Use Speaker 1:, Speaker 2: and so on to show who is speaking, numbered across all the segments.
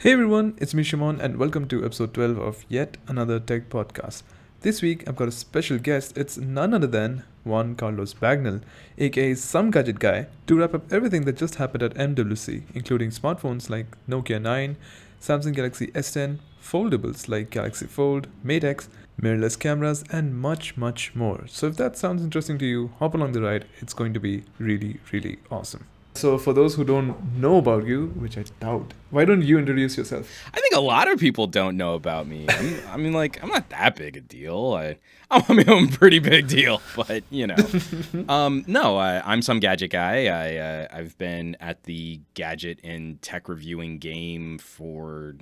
Speaker 1: Hey everyone, it's me Shimon and welcome to episode 12 of yet another tech podcast. This week I've got a special guest. It's none other than Juan Carlos Bagnell, aka Some Gadget Guy, to wrap up everything that just happened at MWC, including smartphones like Nokia 9, Samsung Galaxy S10, foldables like Galaxy Fold, Mate X, mirrorless cameras, and much, much more. So if that sounds interesting to you, hop along the ride. It's going to be really, really awesome. So, for those who don't know about you, which I doubt, why don't you introduce yourself?
Speaker 2: I think a lot of people don't know about me. I'm, I mean, like, I'm not that big a deal. I, I mean, I'm a pretty big deal, but you know, um, no, I, am some gadget guy. I, uh, I've been at the gadget and tech reviewing game for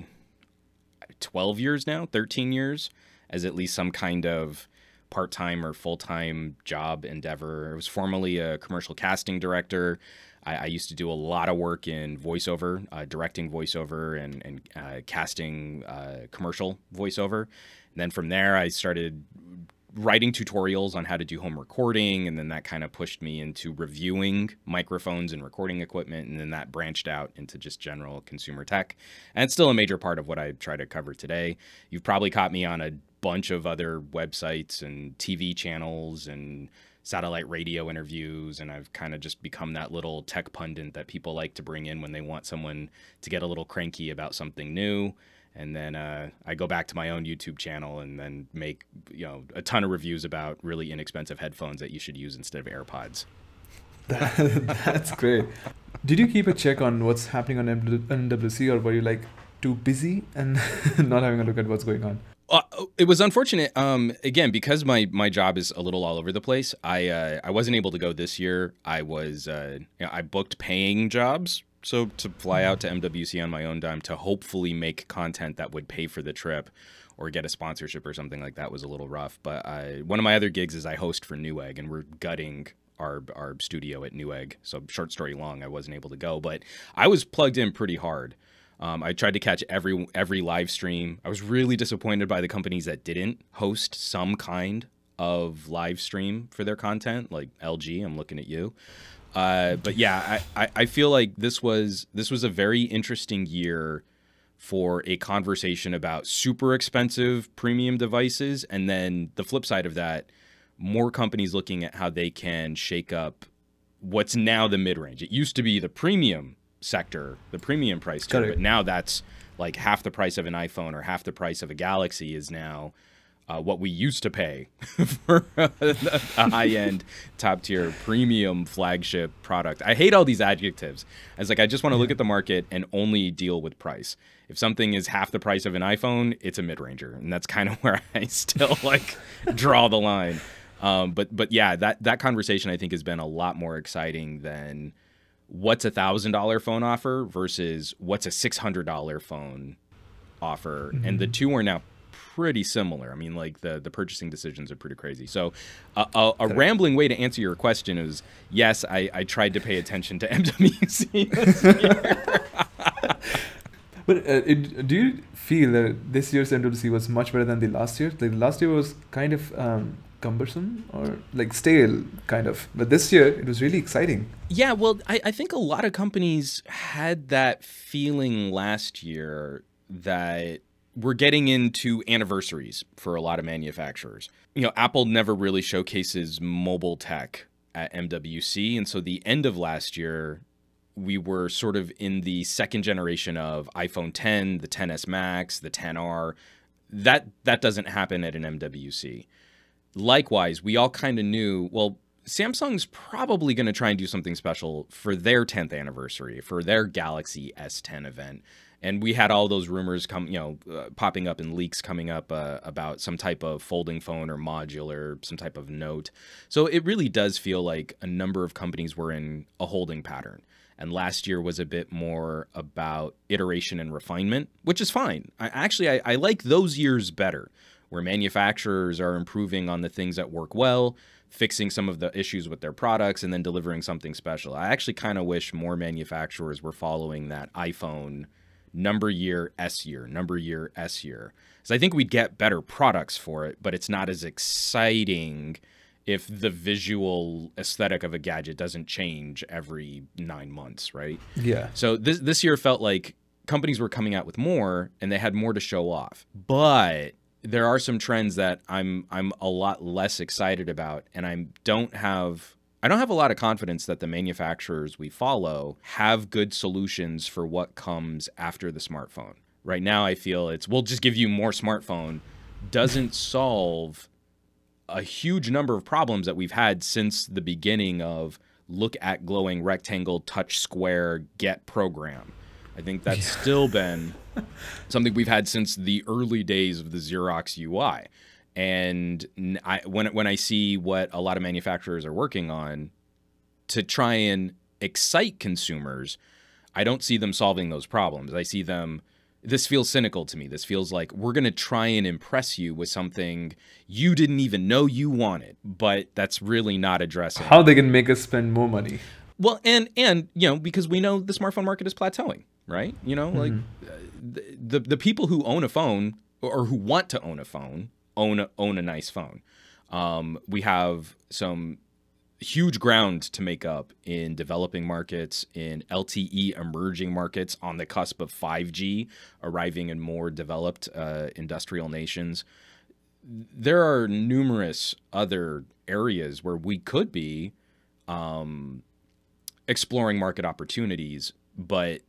Speaker 2: 12 years now, 13 years, as at least some kind of part time or full time job endeavor. I was formerly a commercial casting director. I, I, used to do a lot of work in voiceover, uh, directing voiceover and, and uh, casting uh, commercial voiceover. And then from there, I started writing tutorials on how to do home recording. And then that kind of pushed me into reviewing microphones and recording equipment. And then that branched out into just general consumer tech. And it's still a major part of what I try to cover today. You've probably caught me on a bunch of other websites and TV channels and satellite radio interviews and I've kind of just become that little tech pundit that people like to bring in when they want someone to get a little cranky about something new and then uh, I go back to my own YouTube channel and then make you know a ton of reviews about really inexpensive headphones that you should use instead of AirPods.
Speaker 1: that's great. Did you keep a check on what's happening on MWC or were you like too busy and not having a look at what's going on?
Speaker 2: Uh, it was unfortunate. Um, again, because my my job is a little all over the place. I uh, I wasn't able to go this year. I was uh, you know, I booked paying jobs, so to fly out to MWC on my own dime to hopefully make content that would pay for the trip, or get a sponsorship or something like that was a little rough. But I, one of my other gigs is I host for Newegg, and we're gutting our our studio at Newegg. So short story long, I wasn't able to go, but I was plugged in pretty hard. Um, I tried to catch every every live stream. I was really disappointed by the companies that didn't host some kind of live stream for their content, like LG. I'm looking at you. Uh, but yeah, I, I, I feel like this was this was a very interesting year for a conversation about super expensive premium devices, and then the flip side of that, more companies looking at how they can shake up what's now the mid range. It used to be the premium sector, the premium price tier. But now that's like half the price of an iPhone or half the price of a Galaxy is now uh, what we used to pay for a, a high-end, top-tier, premium flagship product. I hate all these adjectives. I was like, I just want to yeah. look at the market and only deal with price. If something is half the price of an iPhone, it's a mid-ranger, and that's kind of where I still like draw the line. Um, but but yeah, that that conversation I think has been a lot more exciting than what's a thousand dollar phone offer versus what's a six hundred dollar phone offer, mm-hmm. and the mm-hmm. two are now pretty similar. I mean, like the the purchasing decisions are pretty crazy. So, uh, a, a rambling way to answer your question is yes, I, I tried to pay attention to MWC.
Speaker 1: but uh, it, do you feel that this year's MWC was much better than the last year? The last year was kind of um, cumbersome or like stale kind of. But this year it was really exciting.
Speaker 2: Yeah well I, I, think a lot of companies had that feeling last year that we're getting into anniversaries for a lot of manufacturers. You know apple never really showcases mobile tech at mwc and so the end of last year we were sort of in the second generation of iphone 10 the 10s max the 10r that that doesn't happen at an mwc likewise, we all kind of knew, well, Samsung's probably going to try and do something special for their 10th anniversary, for their Galaxy S10 event. And we had all those rumors come, you know, uh, popping up and leaks coming up uh, about some type of folding phone or modular, some type of note. So it really does feel like a number of companies were in a holding pattern. And last year was a bit more about iteration and refinement, which is fine. I, actually, I, I like those years better where manufacturers are improving on the things that work well, fixing some of the issues with their products, and then delivering something special. I actually kind of wish more manufacturers were following that iPhone number year, S year, number year, S year. So I think we'd get better products for it, but it's not as exciting if the visual aesthetic of a gadget doesn't change every nine months, right?
Speaker 1: Yeah.
Speaker 2: So this this year felt like companies were coming out with more and they had more to show off. But there are some trends that I'm I'm a lot less excited about and I don't have I don't have a lot of confidence that the manufacturers we follow have good solutions for what comes after the smartphone. Right now I feel it's we'll just give you more smartphone doesn't solve a huge number of problems that we've had since the beginning of look at glowing rectangle touch square get program I think that's yeah. still been something we've had since the early days of the Xerox UI. And I, when when I see what a lot of manufacturers are working on to try and excite consumers, I don't see them solving those problems. I see them. This feels cynical to me. This feels like we're going to try and impress you with something you didn't even know you wanted, but that's really not addressing
Speaker 1: how they can make us spend more money.
Speaker 2: Well, and and you know because we know the smartphone market is plateauing right? You know, mm-hmm. like the, the the people who own a phone or who want to own a phone own a, own a nice phone. Um, we have some huge ground to make up in developing markets, in LTE emerging markets on the cusp of 5G arriving in more developed uh, industrial nations. There are numerous other areas where we could be um, exploring market opportunities, but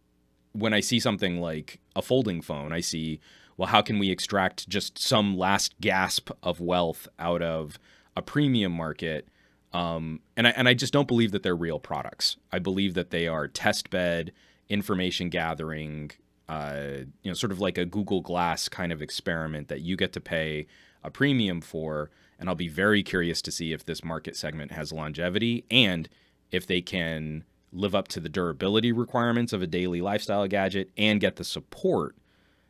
Speaker 2: when I see something like a folding phone, I see, well, how can we extract just some last gasp of wealth out of a premium market? Um, and I and I just don't believe that they're real products. I believe that they are test bed information gathering, uh, you know, sort of like a Google Glass kind of experiment that you get to pay a premium for. And I'll be very curious to see if this market segment has longevity and if they can live up to the durability requirements of a daily lifestyle gadget and get the support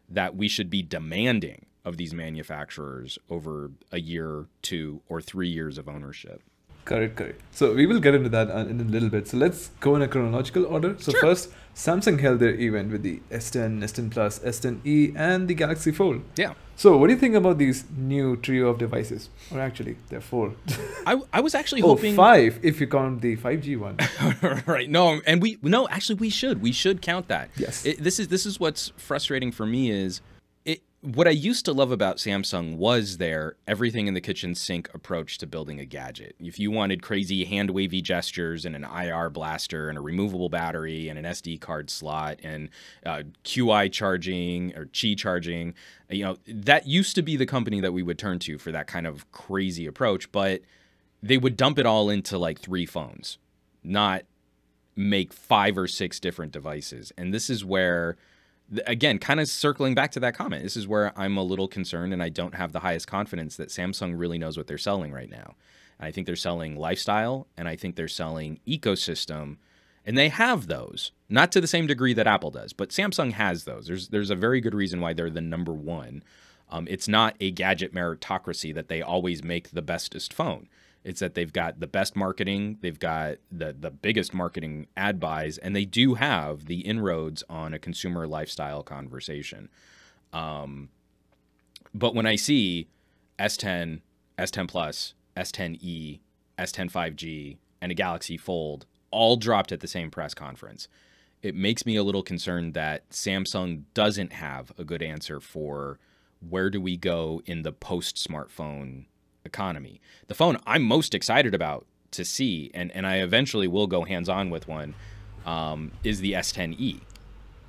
Speaker 2: that we should be demanding of these manufacturers over a year, two, or three years of ownership.
Speaker 1: Correct, correct. So we will get into that uh, in a little bit. So let's go in a chronological order. So
Speaker 2: sure.
Speaker 1: first, Samsung held their event with the S10, S10 Plus, S10e, and the Galaxy Fold.
Speaker 2: Yeah.
Speaker 1: So, what do you think about these new trio of devices? Or actually, they're four.
Speaker 2: I, I was actually
Speaker 1: oh,
Speaker 2: hoping
Speaker 1: five if you count the 5G one.
Speaker 2: right. No, and we no, actually we should. We should count that.
Speaker 1: Yes.
Speaker 2: It, this is this is what's frustrating for me is what I used to love about Samsung was their everything in the kitchen sink approach to building a gadget. If you wanted crazy hand wavy gestures and an IR blaster and a removable battery and an SD card slot and uh, QI charging or Qi charging, you know, that used to be the company that we would turn to for that kind of crazy approach. But they would dump it all into like three phones, not make five or six different devices. And this is where again, kind of circling back to that comment, this is where I'm a little concerned and I don't have the highest confidence that Samsung really knows what they're selling right now. I think they're selling lifestyle and I think they're selling ecosystem. And they have those, not to the same degree that Apple does, but Samsung has those. There's there's a very good reason why they're the number one. Um, it's not a gadget meritocracy that they always make the bestest phone. It's that they've got the best marketing, they've got the the biggest marketing ad buys, and they do have the inroads on a consumer lifestyle conversation. Um, but when I see S10, S10 Plus, S10e, S10 5G, and a Galaxy Fold all dropped at the same press conference, it makes me a little concerned that Samsung doesn't have a good answer for where do we go in the post smartphone economy. The phone I'm most excited about to see, and, and I eventually will go hands on with one, um, is the S10e.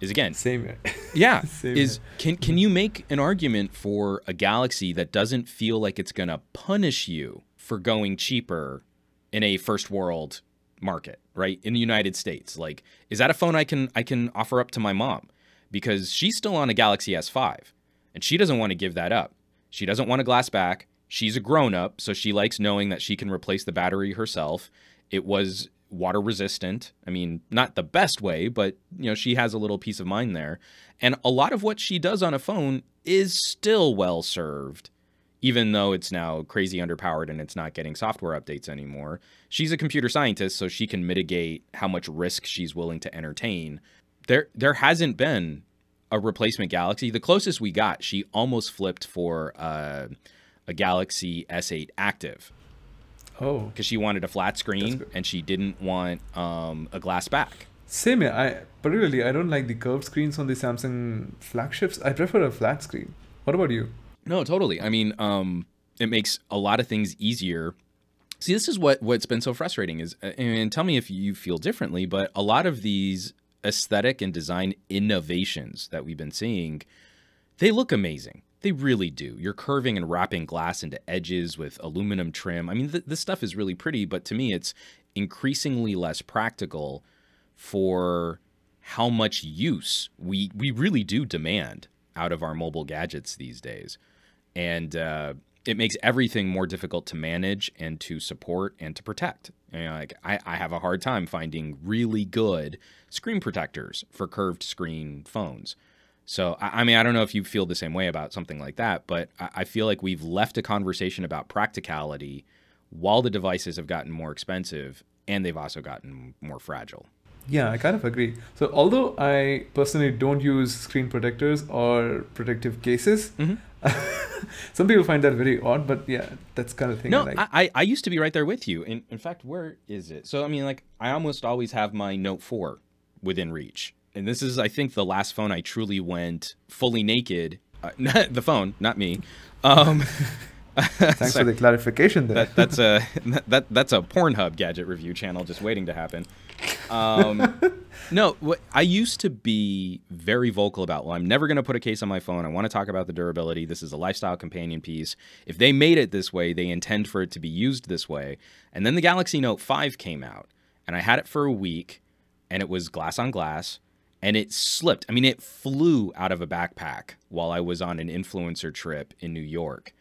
Speaker 2: Is again
Speaker 1: same.
Speaker 2: Yeah,
Speaker 1: same
Speaker 2: is can can you make an argument for a Galaxy that doesn't feel like it's gonna punish you for going cheaper in a first world market, right? In the United States, like is that a phone I can I can offer up to my mom because she's still on a Galaxy S5 and she doesn't want to give that up. She doesn't want a glass back she's a grown up, so she likes knowing that she can replace the battery herself. It was water resistant. I mean, not the best way, but you know, she has a little peace of mind there. And a lot of what she does on a phone is still well served, even though it's now crazy underpowered and it's not getting software updates anymore. She's a computer scientist, so she can mitigate how much risk she's willing to entertain. There there hasn't been a replacement Galaxy. The closest we got, she almost flipped for uh, a Galaxy S8 Active.
Speaker 1: Oh.
Speaker 2: Because she wanted a flat screen and she didn't want um, a glass back.
Speaker 1: Same. I particularly I don't like the curved screens on the Samsung flagships. I prefer a flat screen. What about you?
Speaker 2: No, totally. I mean, um, it makes a lot of things easier. See, this is what what's been so frustrating is, uh, and tell me if you feel differently, but a lot of these aesthetic and design innovations that we've been seeing, they look amazing. They really do. You're curving and wrapping glass into edges with aluminum trim. I mean, th- this stuff is really pretty, but to me, it's increasingly less practical for how much use we we really do demand out of our mobile gadgets these days, and uh, it makes everything more difficult to manage and to support and to protect. You know, like I, I have a hard time finding really good screen protectors for curved screen phones. So, I, I mean, I don't know if you feel the same way about something like that, but I, I feel like we've left a conversation about practicality while the devices have gotten more expensive and they've also gotten more fragile.
Speaker 1: Yeah, I kind of agree. So, although I personally don't use screen protectors or protective cases,
Speaker 2: Mm-hmm.
Speaker 1: some people find that very odd. But yeah, that's kind of thing.
Speaker 2: No,
Speaker 1: I like.
Speaker 2: I, I, used to be right there with you. In, in fact, where is it? So, I mean, like, I almost always have my Note 4 within reach. And this is, I think, the last phone I truly went fully naked. Uh, not the phone, not me. Um,
Speaker 1: Thanks for the clarification there.
Speaker 2: that, that's a that that's a Pornhub gadget review channel just waiting to happen. Um, no, what I used to be very vocal about. Well, I'm never going to put a case on my phone. I want to talk about the durability. This is a lifestyle companion piece. If they made it this way, they intend for it to be used this way. And then the Galaxy Note 5 came out, and I had it for a week, and it was glass on glass, and it slipped. I mean, it flew out of a backpack while I was on an influencer trip in New York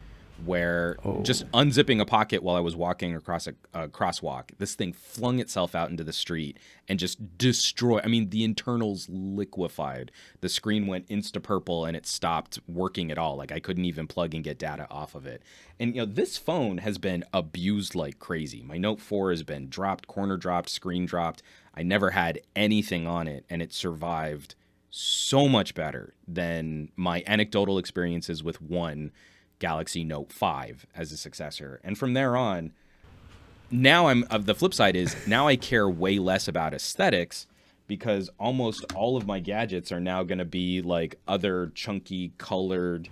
Speaker 2: where
Speaker 1: Oh.
Speaker 2: just unzipping a pocket while I was walking across a, a crosswalk, this thing flung itself out into the street and just destroyed. I mean, the internals liquefied. The screen went insta purple and it stopped working at all. Like I couldn't even plug and get data off of it. And you know, this phone has been abused like crazy. My Note 4 has been dropped, corner dropped, screen dropped. I never had anything on it and it survived so much better than my anecdotal experiences with one Galaxy Note 5 as a successor. And from there on, now I'm of the flip side is now I care way less about aesthetics because almost all of my gadgets are now going to be like other chunky colored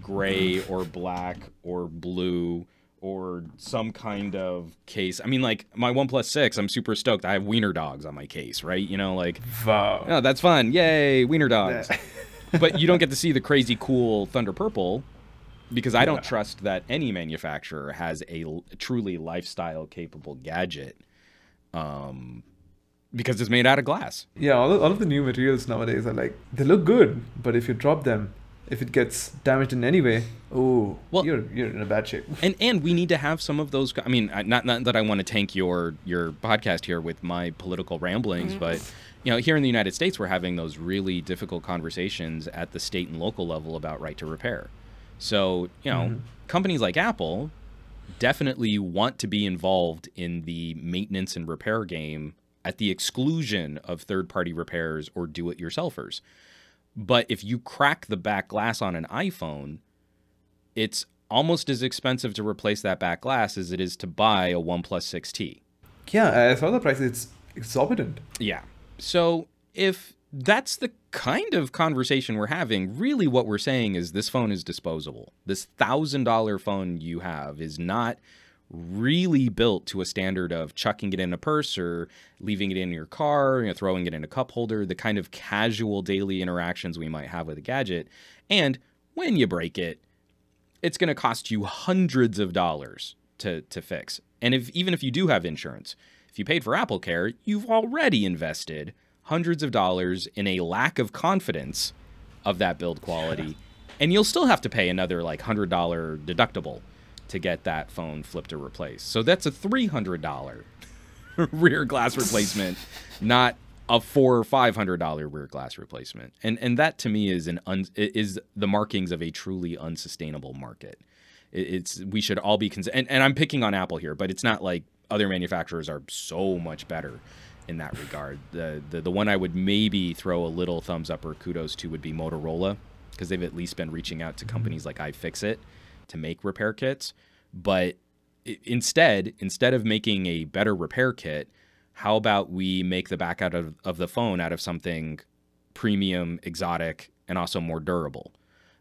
Speaker 2: gray or black or blue or some kind of case. I mean like my OnePlus 6, I'm super stoked. I have wiener dogs on my case, right? You know like
Speaker 1: wow.
Speaker 2: Oh, that's fun. Yay, wiener dogs. but you don't get to see the crazy cool Thunder Purple because I don't
Speaker 1: Yeah.
Speaker 2: trust that any manufacturer has a l- truly lifestyle capable gadget um, because it's made out of glass.
Speaker 1: Yeah, all of, all of the new materials nowadays are like they look good, but if you drop them, if it gets damaged in any way, oh,
Speaker 2: Well-
Speaker 1: you're you're in a bad shape.
Speaker 2: And and we need to have some of those. I mean, not not that I want to tank your your podcast here with my political ramblings, but you know, here in the United States, we're having those really difficult conversations at the state and local level about right to repair. So you know,
Speaker 1: Mhm.
Speaker 2: companies like Apple definitely want to be involved in the maintenance and repair game at the exclusion of third party repairs or do it yourselfers. But if you crack the back glass on an iPhone, it's almost as expensive to replace that back glass as it is to buy a OnePlus 6T.
Speaker 1: Yeah, I saw the price. It's exorbitant.
Speaker 2: Yeah. So if that's the kind of conversation we're having, really what we're saying is this phone is disposable. This $1,000 phone you have is not really built to a standard of chucking it in a purse or leaving it in your car, you know, throwing it in a cup holder, the kind of casual daily interactions we might have with a gadget. And when you break it, it's going to cost you hundreds of dollars to to fix. And if even if you do have insurance, if you paid for Apple Care, you've already invested hundreds of dollars in a lack of confidence of that build quality, and you'll still have to pay another like hundred dollar deductible to get that phone flipped or replaced. So that's a three hundred dollar rear glass replacement, not a four or five hundred dollar rear glass replacement. And and that to me is an un, is the markings of a truly unsustainable market. It's we should all be cons- and, and I'm picking on Apple here, but it's not like other manufacturers are so much better in that regard. The the, the one I would maybe throw a little thumbs up or kudos to would be Motorola because they've at least been reaching out to mm-hmm. companies like iFixit to make repair kits. But instead, instead of making a better repair kit, how about we make the back out of, of the phone out of something premium, exotic, and also more durable?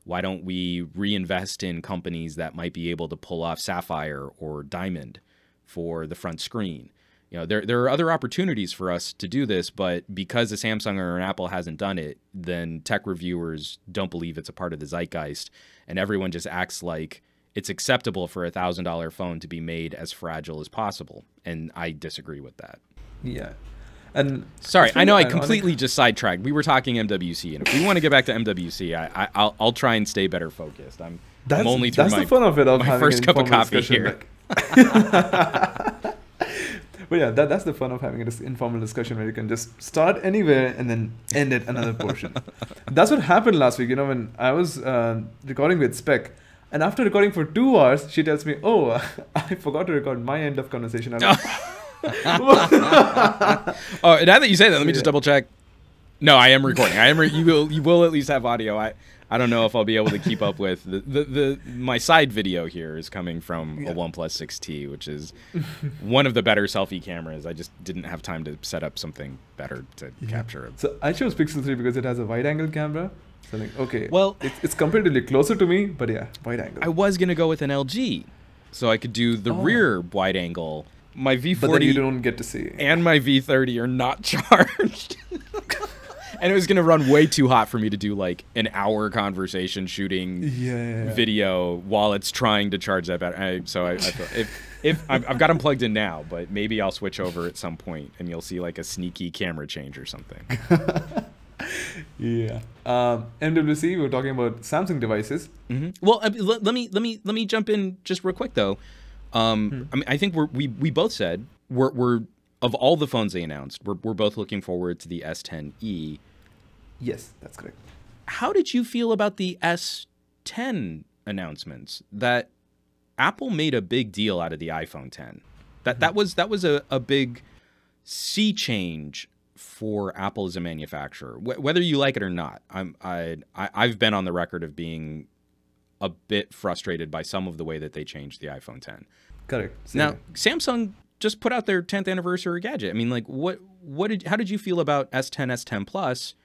Speaker 2: Why don't we reinvest in companies that might be able to pull off sapphire or diamond for the front screen? You know, there there are other opportunities for us to do this, but because a Samsung or an Apple hasn't done it, then tech reviewers don't believe it's a part of the zeitgeist, and everyone just acts like it's acceptable for a thousand dollar phone to be made as fragile as possible, and I disagree with that.
Speaker 1: Yeah. And
Speaker 2: Sorry, I know I completely just sidetracked. We were talking MWC, and if we want to get back to MWC, I, I, I'll, I'll try and stay better focused. I'm,
Speaker 1: That's,
Speaker 2: I'm only through
Speaker 1: that's
Speaker 2: my,
Speaker 1: the fun of it. Of
Speaker 2: my first cup of coffee here.
Speaker 1: but yeah, that, that's the fun of having an informal discussion where you can just start anywhere and then end at another portion. that's what happened last week. You know, when I was uh, recording with Spec, and after recording for two hours, she tells me, "Oh, I forgot to record my end of conversation."
Speaker 2: Oh, now that you say that, let me just
Speaker 1: Yeah.
Speaker 2: double check. No, I am recording. I am. Re- you will. You will at least have audio. I. I don't know if I'll be able to keep up with the the, the my side video here is coming from
Speaker 1: Yeah.
Speaker 2: a OnePlus 6T, which is one of the better selfie cameras. I just didn't have time to set up something better to
Speaker 1: Yeah.
Speaker 2: capture it.
Speaker 1: So I chose Pixel 3 because it has a wide angle camera. So like, okay,
Speaker 2: Well-
Speaker 1: it's, it's comparatively closer to me, but yeah, wide angle.
Speaker 2: I was gonna go with an LG, so I could do the
Speaker 1: Oh.
Speaker 2: rear wide angle. My V40
Speaker 1: but then you don't get to see.
Speaker 2: and my V30 are not charged. and it was going to run way too hot for me to do like an hour conversation shooting
Speaker 1: yeah,
Speaker 2: video while it's trying to charge that battery. I, so I, I thought if if I've, I've got them plugged in now, but maybe I'll switch over at some point and you'll see like a sneaky camera change or something.
Speaker 1: Yeah. Um, MWC, we were talking about Samsung devices.
Speaker 2: hmm Well, I let, let me let me let me jump in just real quick though. Um, I mean, I think we're, we we both said we're we're of all the phones they announced, we're we're both looking forward to the S10e.
Speaker 1: Yes, that's correct.
Speaker 2: How did you feel about the S10 announcements? That Apple made a big deal out of the iPhone 10. That that mm-hmm. was that was a, a big sea change for Apple as a manufacturer. Wh- whether you like it or not, I'm I, I I've been on the record of being a bit frustrated by some of the way that they changed the iPhone 10.
Speaker 1: Correct. Same
Speaker 2: Now. Samsung just put out their 10th anniversary gadget. I mean, like, what, what did, how did you feel about S10, S10 Plus?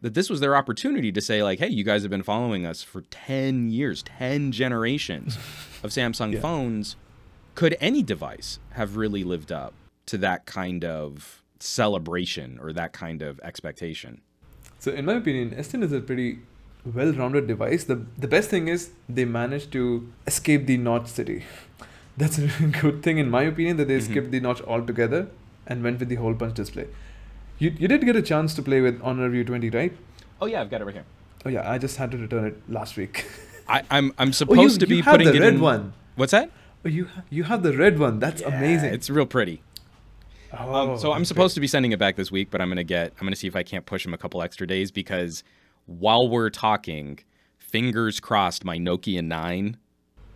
Speaker 2: That this was their opportunity to say, like, hey, you guys have been following us for 10 years, 10 generations of Samsung
Speaker 1: Yeah.
Speaker 2: phones. Could any device have really lived up to that kind of celebration or that kind of expectation?
Speaker 1: So, in my opinion, S10 is a pretty well-rounded device. The the best thing is they managed to escape the notch city. That's a good thing, in my opinion, that they
Speaker 2: Mhm.
Speaker 1: skipped the notch altogether and went with the hole punch display. You you did get a chance to play with Honor View 20, right?
Speaker 2: Oh, yeah, I've got it right here.
Speaker 1: Oh yeah, I just had to return it last week.
Speaker 2: I, I'm, I'm
Speaker 1: oh,
Speaker 2: supposed
Speaker 1: you,
Speaker 2: to be
Speaker 1: you have
Speaker 2: putting
Speaker 1: the
Speaker 2: it
Speaker 1: red
Speaker 2: in.
Speaker 1: one.
Speaker 2: What's that?
Speaker 1: Oh, you ha- you have the red one. That's
Speaker 2: Yeah,
Speaker 1: amazing.
Speaker 2: It's real pretty.
Speaker 1: oh,
Speaker 2: Um, so I'm supposed to be sending it back this week, but I'm gonna get I'm gonna see if I can't push him a couple extra days because while we're talking, fingers crossed, my Nokia Nine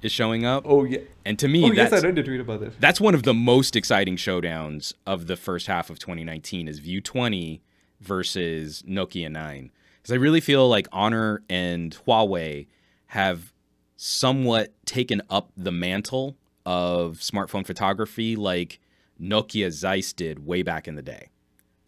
Speaker 2: is showing up,
Speaker 1: Oh yeah.
Speaker 2: and to me
Speaker 1: Oh yes, I read your tweet about that.
Speaker 2: that's one of the most exciting showdowns of the first half of 2019 is View 20 versus Nokia 9 because I really feel like Honor and Huawei have somewhat taken up the mantle of smartphone photography like Nokia Zeiss did way back in the day,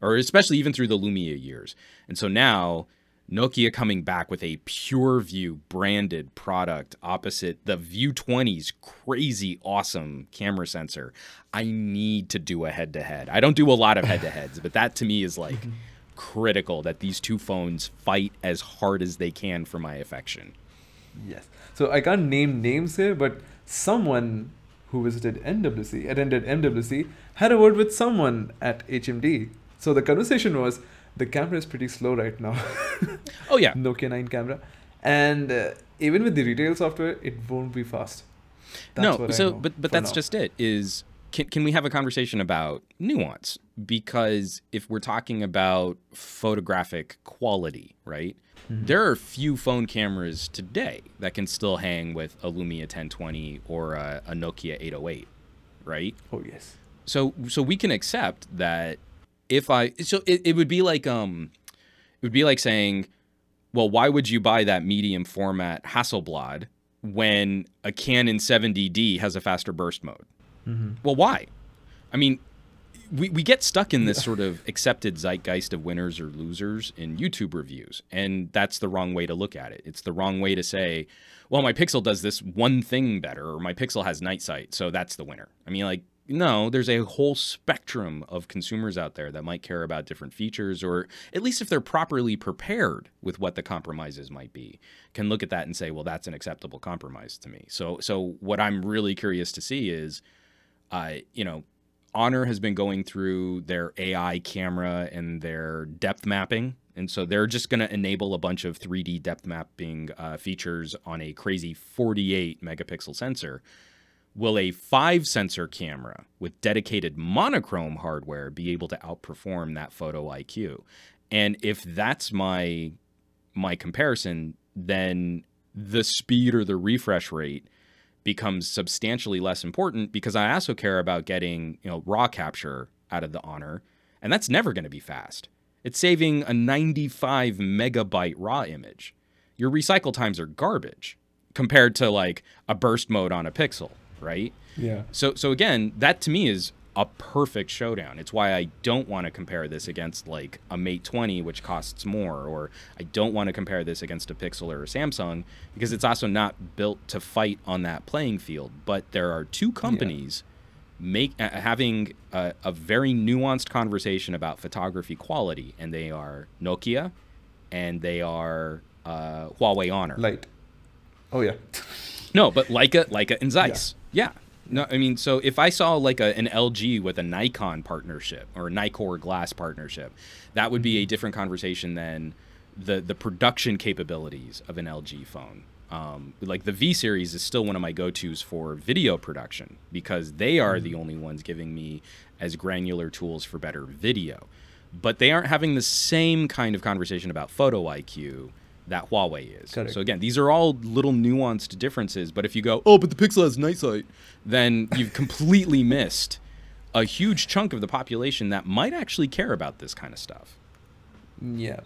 Speaker 2: or especially even through the Lumia years. And so now Nokia coming back with a PureView branded product opposite the View 20's crazy awesome camera sensor. I need to do a head to head. I don't do a lot of head to heads, but that to me is like critical that these two phones fight as hard as they can for my affection.
Speaker 1: Yes. So I can't name names here, but someone who visited MWC, attended MWC, had a word with someone at HMD. So the conversation was, the camera is pretty slow right now.
Speaker 2: Oh yeah.
Speaker 1: Nokia 9 camera. And uh, even with the retail software, it won't be fast. That's
Speaker 2: no, so but but that's
Speaker 1: now.
Speaker 2: just it. Is can can we have a conversation about nuance? Because if we're talking about photographic quality, right?
Speaker 1: Mhm.
Speaker 2: There are few phone cameras today that can still hang with a Lumia 1020 or a, a Nokia 808, right?
Speaker 1: Oh yes.
Speaker 2: So so we can accept that if I so it, it would be like um it would be like saying, well, why would you buy that medium format Hasselblad when a Canon 70D has a faster burst mode?
Speaker 1: Mm-hmm.
Speaker 2: Well, why? I mean, we, we get stuck in this sort of accepted zeitgeist of winners or losers in YouTube reviews. And that's the wrong way to look at it. It's the wrong way to say, well, my Pixel does this one thing better, or my Pixel has night sight, so that's the winner. I mean, like, no, there's a whole spectrum of consumers out there that might care about different features, or at least if they're properly prepared with what the compromises might be, can look at that and say, well, that's an acceptable compromise to me. So, so what I'm really curious to see is, uh, you know, Honor has been going through their AI camera and their depth mapping. And so they're just going to enable a bunch of 3D depth mapping uh, features on a crazy 48 megapixel sensor. Will a five sensor camera with dedicated monochrome hardware be able to outperform that photo IQ? And if that's my my comparison, then the speed or the refresh rate becomes substantially less important because I also care about getting, you know, raw capture out of the Honor, and that's never going to be fast. It's saving a 95 megabyte raw image. Your recycle times are garbage compared to like a burst mode on a Pixel, right?
Speaker 1: Yeah.
Speaker 2: So so again, that to me is a perfect showdown. It's why I don't want to compare this against like a Mate 20, which costs more, or I don't want to compare this against a Pixel or a Samsung because it's also not built to fight on that playing field. But there are two companies yeah. make uh, having a, a very nuanced conversation about photography quality, and they are Nokia and they are uh, Huawei Honor.
Speaker 1: Light. Oh yeah.
Speaker 2: no, but Leica, Leica, and Zeiss. yeah. Yeah. No, I mean, so if I saw like a, an LG with a Nikon partnership or a Nikkor glass partnership, that would be a different conversation than the the production capabilities of an LG phone. Um, like the V series is still one of my go tos for video production because they are the mm. only ones giving me as granular tools for better video. But they aren't having the same kind of conversation about photo IQ that Huawei is. Correct. So again, these are all little nuanced differences. But if you go, oh, but the Pixel has night sight, then you've completely missed a huge chunk of the population that might actually care about this kind of stuff.
Speaker 1: Yeah.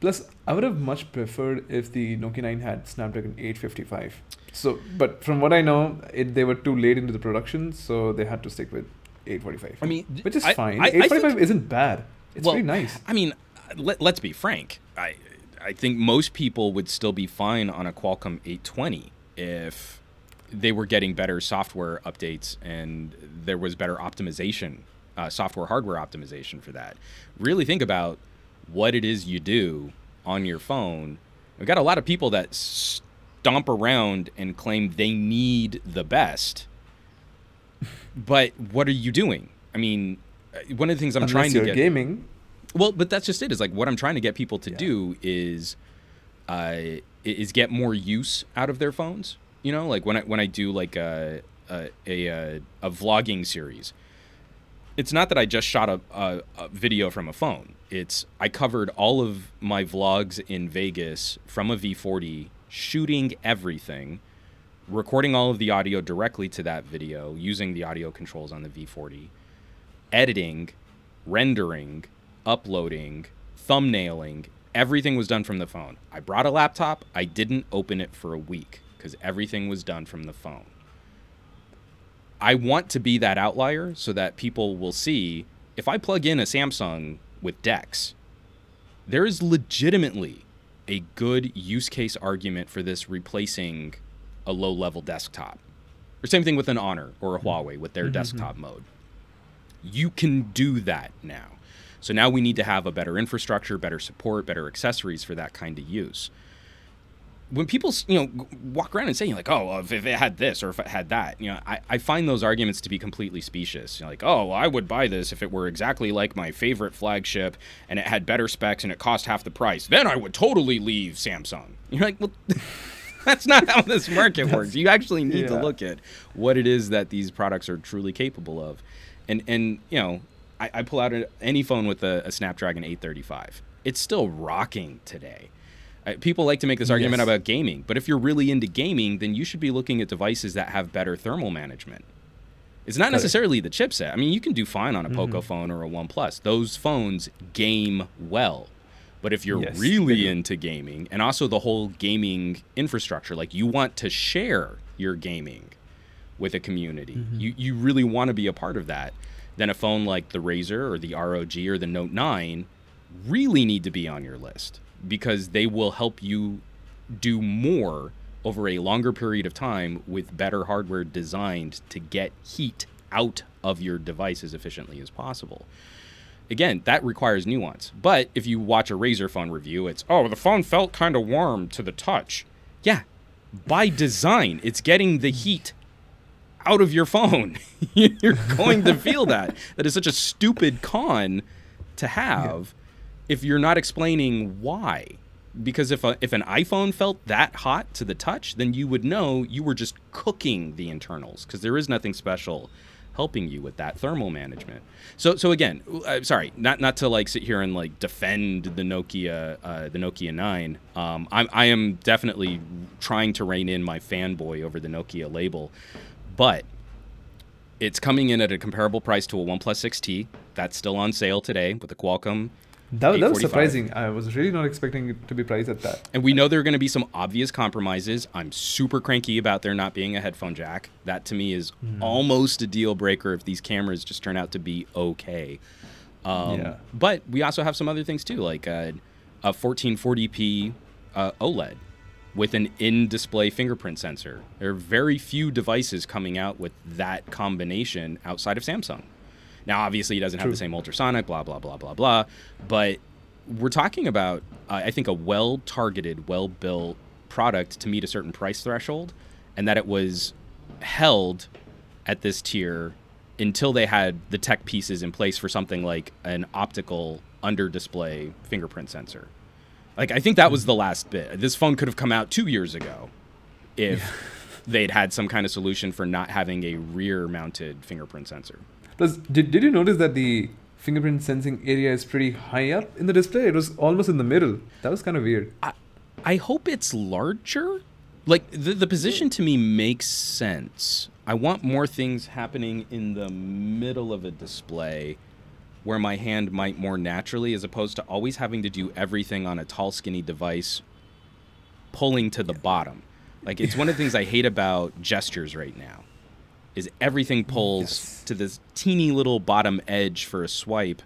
Speaker 1: Plus, I would have much preferred if the Nokia 9 had Snapdragon 855. So, but from what I know, it, they were too late into the production, so they had to stick with 845. I mean, which is I, fine. I, 845 I think, isn't bad. It's well, pretty nice.
Speaker 2: I mean, uh, let, us be frank. I I think most people would still be fine on a Qualcomm 820 if they were getting better software updates and there was better optimization, uh, software hardware optimization for that. Really think about what it is you do on your phone. We've got a lot of people that stomp around and claim they need the best. but what are you doing? I mean, uh, one of the things I'm
Speaker 1: Unless
Speaker 2: trying
Speaker 1: to
Speaker 2: get
Speaker 1: gaming
Speaker 2: well, but that's just it. Is like what I'm trying to get people to yeah. do is, uh, is get more use out of their phones. You know, like when I when I do like a a a, a vlogging series, it's not that I just shot a, a, a, video from a phone. It's I covered all of my vlogs in Vegas from a V40, shooting everything, recording all of the audio directly to that video using the audio controls on the V40, editing, rendering, uploading, thumbnailing, everything was done from the phone. I brought a laptop. I didn't open it for a week because everything was done from the phone. I want to be that outlier so that people will see if I plug in a Samsung with DeX, there is legitimately a good use case argument for this replacing a low level desktop. Or same thing with an Honor or a Huawei with their mm-hmm. desktop mode. You can do that now. So now we need to have a better infrastructure, better support, better accessories for that kind of use. When people, you know, walk around and say like, "Oh, if, it had this or if it had that," you know, I, I find those arguments to be completely specious. You know, like, "Oh, well, I would buy this if it were exactly like my favorite flagship and it had better specs and it cost half the price. Then I would totally leave Samsung." You're like, "Well." that's not how this market works. You actually need yeah. to look at what it is that these products are truly capable of. And and you know, I, I pull out a, any phone with a, a, Snapdragon 835. It's still rocking today. Uh, people like to make this argument yes. about gaming, but if you're really into gaming, then you should be looking at devices that have better thermal management. It's not necessarily the chipset. I mean, you can do fine on a Poco mm-hmm. phone or a OnePlus. Those phones game well. But if you're yes, really into gaming and also the whole gaming infrastructure, like you want to share your gaming with a community, mm-hmm. you, you really want to be a part of that then a phone like the Razer or the ROG or the Note 9 really need to be on your list because they will help you do more over a longer period of time with better hardware designed to get heat out of your device as efficiently as possible. Again, that requires nuance. But if you watch a Razer phone review, it's, oh, the phone felt kind of warm to the touch. Yeah, by design, it's getting the heat out of your phone. You're going to feel that. That is such a stupid con to have yeah. if you're not explaining why. Because if a, if an iPhone felt that hot to the touch, then you would know you were just cooking the internals because there is nothing special helping you with that thermal management. So so again, uh, sorry, not not to like sit here and like defend the Nokia uh, the Nokia 9. Um, I'm I am definitely trying to rein in my fanboy over the Nokia label, but it's coming in at a comparable price to a OnePlus 6T. That's still on sale today with the Qualcomm
Speaker 1: that, that was surprising. I was really not expecting it to be priced at that.
Speaker 2: And we know there are going to be some obvious compromises. I'm super cranky about there not being a headphone jack. That to me is mm. almost a deal breaker if these cameras just turn out to be okay. Um, yeah. But we also have some other things too, like uh, a 1440p uh, OLED with an in-display fingerprint sensor. There are very few devices coming out with that combination outside of Samsung. Now, obviously, he doesn't True. have the same ultrasonic, blah, blah, blah, blah, blah. But we're talking about, uh, I think, a well targeted, well built product to meet a certain price threshold, and that it was held at this tier until they had the tech pieces in place for something like an optical under display fingerprint sensor. Like, I think that was the last bit. This phone could have come out two years ago if yeah. they'd had some kind of solution for not having a rear mounted fingerprint sensor.
Speaker 1: Plus, did, did you notice that the fingerprint sensing area is pretty high up in the display? It was almost in the middle. That was kind of weird.
Speaker 2: I, I hope it's larger. Like, the, the position to me makes sense. I want more things happening in the middle of a display where my hand might more naturally, as opposed to always having to do everything on a tall, skinny device pulling to the bottom. Like, it's one of the things I hate about gestures right now is everything mm, pulls yes. to this teeny little bottom edge for a swipe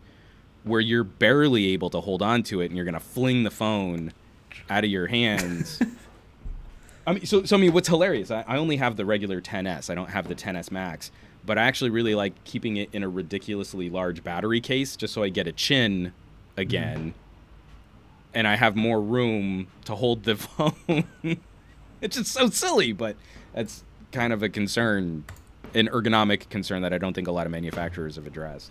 Speaker 2: where you're barely able to hold on to it and you're going to fling the phone out of your hands. I mean, so, so I mean, what's hilarious, I, I only have the regular 10S. I don't have the 10S Max, but I actually really like keeping it in a ridiculously large battery case just so I get a chin again. Mm. And I have more room to hold the phone. it's just so silly, but that's kind of a concern an ergonomic concern that I don't think a lot of manufacturers have addressed.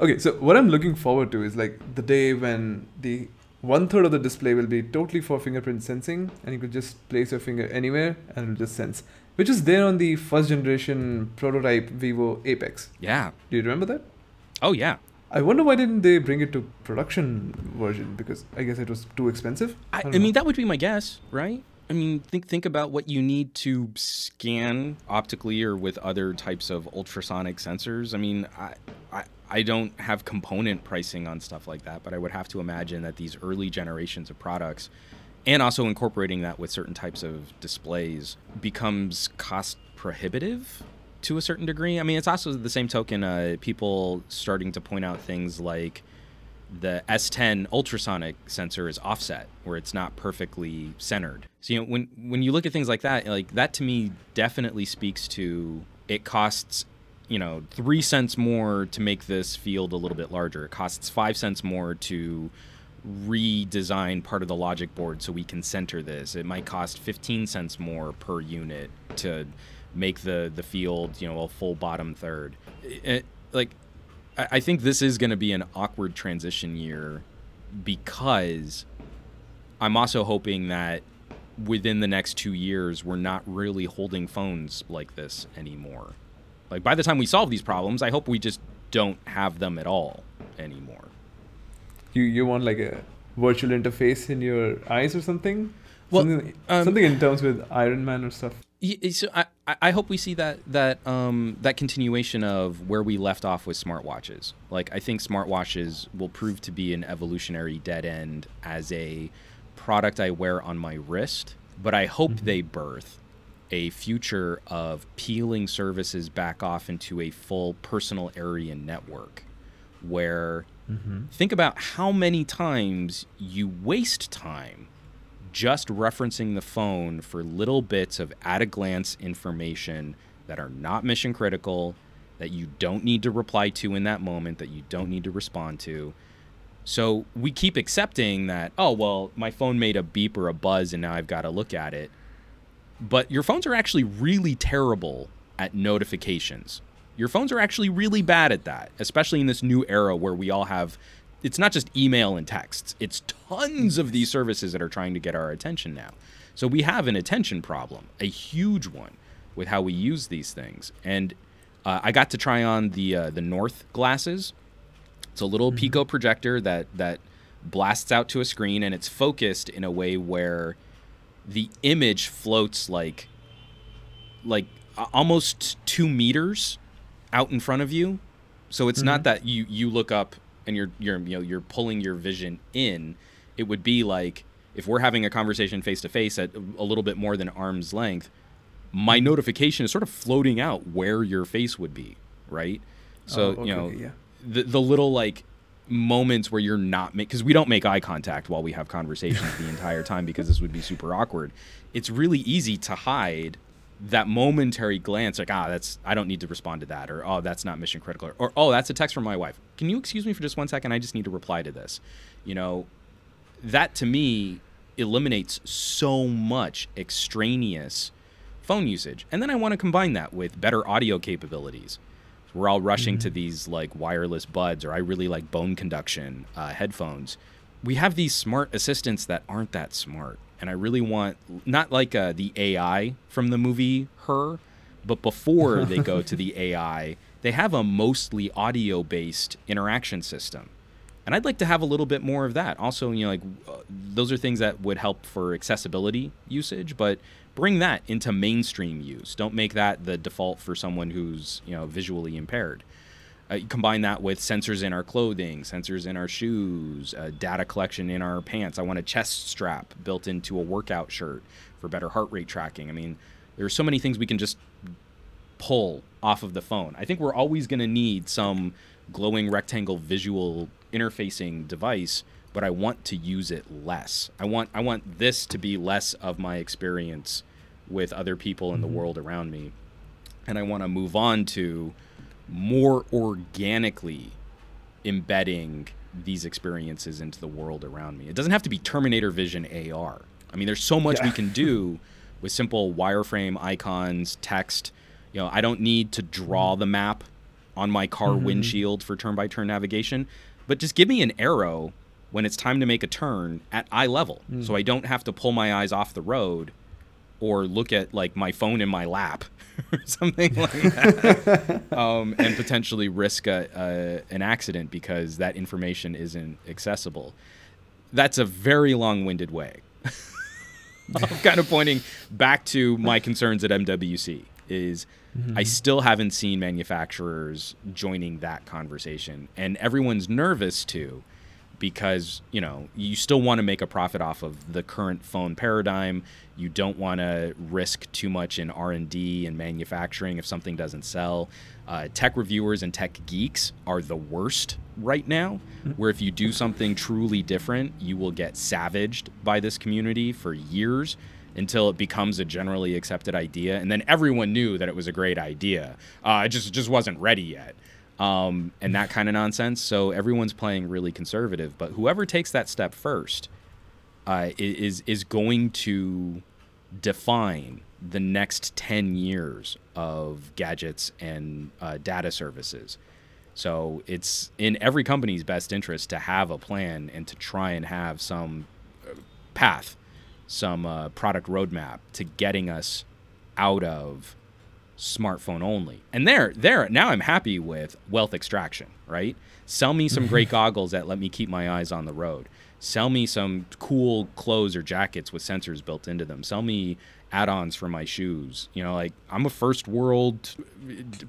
Speaker 1: Okay, so what I'm looking forward to is like the day when the one third of the display will be totally for fingerprint sensing, and you could just place your finger anywhere and it'll just sense, which is there on the first generation prototype Vivo Apex.
Speaker 2: Yeah.
Speaker 1: Do you remember that?
Speaker 2: Oh yeah.
Speaker 1: I wonder why didn't they bring it to production version because I guess it was too expensive.
Speaker 2: I, I, I mean, that would be my guess, right? I mean, think think about what you need to scan optically or with other types of ultrasonic sensors. I mean, I, I I don't have component pricing on stuff like that, but I would have to imagine that these early generations of products and also incorporating that with certain types of displays becomes cost prohibitive to a certain degree. I mean, it's also the same token uh, people starting to point out things like the S10 ultrasonic sensor is offset, where it's not perfectly centered. So you know when when you look at things like that, like that to me definitely speaks to it costs you know three cents more to make this field a little bit larger. It costs five cents more to redesign part of the logic board so we can center this. It might cost 15 cents more per unit to make the the field you know a full bottom third. It, like I think this is going to be an awkward transition year because I'm also hoping that within the next two years, we're not really holding phones like this anymore. Like by the time we solve these problems, I hope we just don't have them at all anymore.
Speaker 1: You you want like a virtual interface in your eyes or something? Well, something, um, something in terms with Iron Man or stuff.
Speaker 2: So I, I hope we see that that um, that continuation of where we left off with smartwatches. Like I think smartwatches will prove to be an evolutionary dead end as a product I wear on my wrist, but I hope mm-hmm. they birth a future of peeling services back off into a full personal area network where
Speaker 1: Mm-hmm.
Speaker 2: think about how many times you waste time just referencing the phone for little bits of at a glance information that are not mission critical, that you don't need to reply to in that moment, that you don't need to respond to. So we keep accepting that, oh, well, my phone made a beep or a buzz and now I've got to look at it. But your phones are actually really terrible at notifications. Your phones are actually really bad at that, especially in this new era where we all have it's not just email and texts, it's tons of these services that are trying to get our attention now. So we have an attention problem, a huge one with how we use these things. And uh, I got to try on the uh, the North glasses. It's a little Pico projector that that blasts out to a screen, and it's focused in a way where the image floats like like almost two meters out in front of you. So it's not mm-hmm. that you you look up and you're you're you know you're pulling your vision in. It would be like if we're having a conversation face to face at a little bit more than arm's length, my mm-hmm. notification is sort of floating out where your face would be, right? So
Speaker 1: Oh,
Speaker 2: you know
Speaker 1: yeah.
Speaker 2: the the little like moments where you're not because we don't make eye contact while we have conversations the entire time because this would be super awkward. It's really easy to hide that momentary glance like ah that's I don't need to respond to that or oh that's not mission critical or, or oh that's a text from my wife. Can you excuse me for just one second? I just need to reply to this. You know, that to me eliminates so much extraneous phone usage. And then I want to combine that with better audio capabilities. We're all rushing to these like wireless buds, or I really like bone conduction uh, headphones. We have these smart assistants that aren't that smart. And I really want, not like uh, the AI from the movie Her, but before they go to the AI, they have a mostly audio based interaction system and I'd like to have a little bit more of that. Also, you know, like uh, those are things that would help for accessibility usage, but bring that into mainstream use. Don't make that the default for someone who's you know visually impaired. Uh, combine that with sensors in our clothing, sensors in our shoes, uh, data collection in our pants. I want a chest strap built into a workout shirt for better heart rate tracking. I mean, there are so many things we can just pull off of the phone. I think we're always going to need some glowing rectangle visual interfacing device, but I want to use it less. I want I want this to be less of my experience with other people in the world around me. And I want to move on to more organically embedding these experiences into the world around me. It doesn't have to be Terminator Vision AR. I mean, there's so much we can do with simple wireframe icons, text. You know, I don't need to draw mm-hmm. the map on my car mm-hmm. windshield for turn by turn navigation, but just give me an arrow when it's time to make a turn at eye level so mm. I don't have to pull my eyes off the road or look at like my phone in my lap or something like that um, and potentially risk a, a, an accident because that information isn't accessible. That's a very long winded way. I'm kind of pointing back to my concerns at MWC is I still haven't seen manufacturers joining that conversation and everyone's nervous too because you know you still want to make a profit off of the current phone paradigm you don't want to risk too much in r&d and manufacturing if something doesn't sell. Uh, tech reviewers and tech geeks are the worst right now where if you do something truly different you will get savaged by this community for years until it becomes a generally accepted idea and then everyone knew that it was a great idea. Uh, it just, just wasn't ready yet. Um, and that kind of nonsense. So everyone's playing really conservative, but whoever takes that step first uh, is is going to define the next ten years of gadgets and uh, data services. So it's in every company's best interest to have a plan and to try and have some uh, path, some uh, product roadmap to getting us out of smartphone only. And there, there, now I'm happy with wealth extraction, right? Sell me some great goggles that let me keep my eyes on the road. Sell me some cool clothes or jackets with sensors built into them. Sell me add-ons for my shoes. You know, like I'm a first world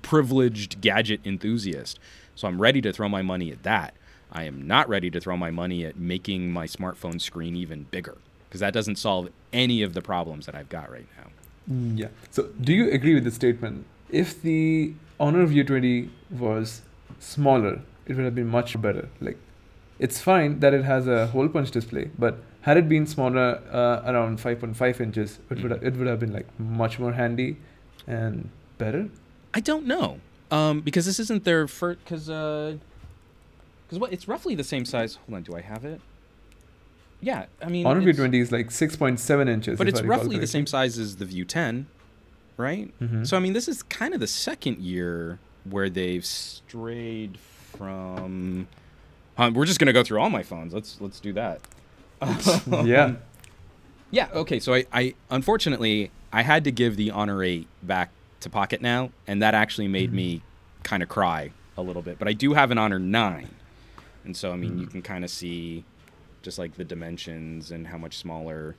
Speaker 2: privileged gadget enthusiast. So I'm ready to throw my money at that. I am not ready to throw my money at making my smartphone screen even bigger because that doesn't solve any of the problems that I've got right now.
Speaker 1: Mm, Yeah. So, do you agree with the statement? If the Honor View 20 was smaller, it would have been much better. Like, it's fine that it has a hole punch display, but had it been smaller, uh, around 5.5 inches, it would
Speaker 2: Mm.
Speaker 1: it would have been like much more handy and better.
Speaker 2: I don't know. Um, because this isn't their first. Because uh, because what? It's roughly the same size. Hold on. Do I have it? Yeah. I mean.
Speaker 1: Honor View 20 is like 6.7 inches.
Speaker 2: But it's roughly the same size as the View 10, right?
Speaker 1: Mhm.
Speaker 2: So I mean, this is kind of the second year where they've strayed from. Um, we're just gonna go through all my phones. Let's let's do that.
Speaker 1: yeah.
Speaker 2: Yeah. Okay. So I, I unfortunately I had to give the Honor 8 back to Pocketnow, and that actually made me kind of cry a little bit. But I do have an Honor 9, and so I mean you can kind of see just like the dimensions and how much smaller.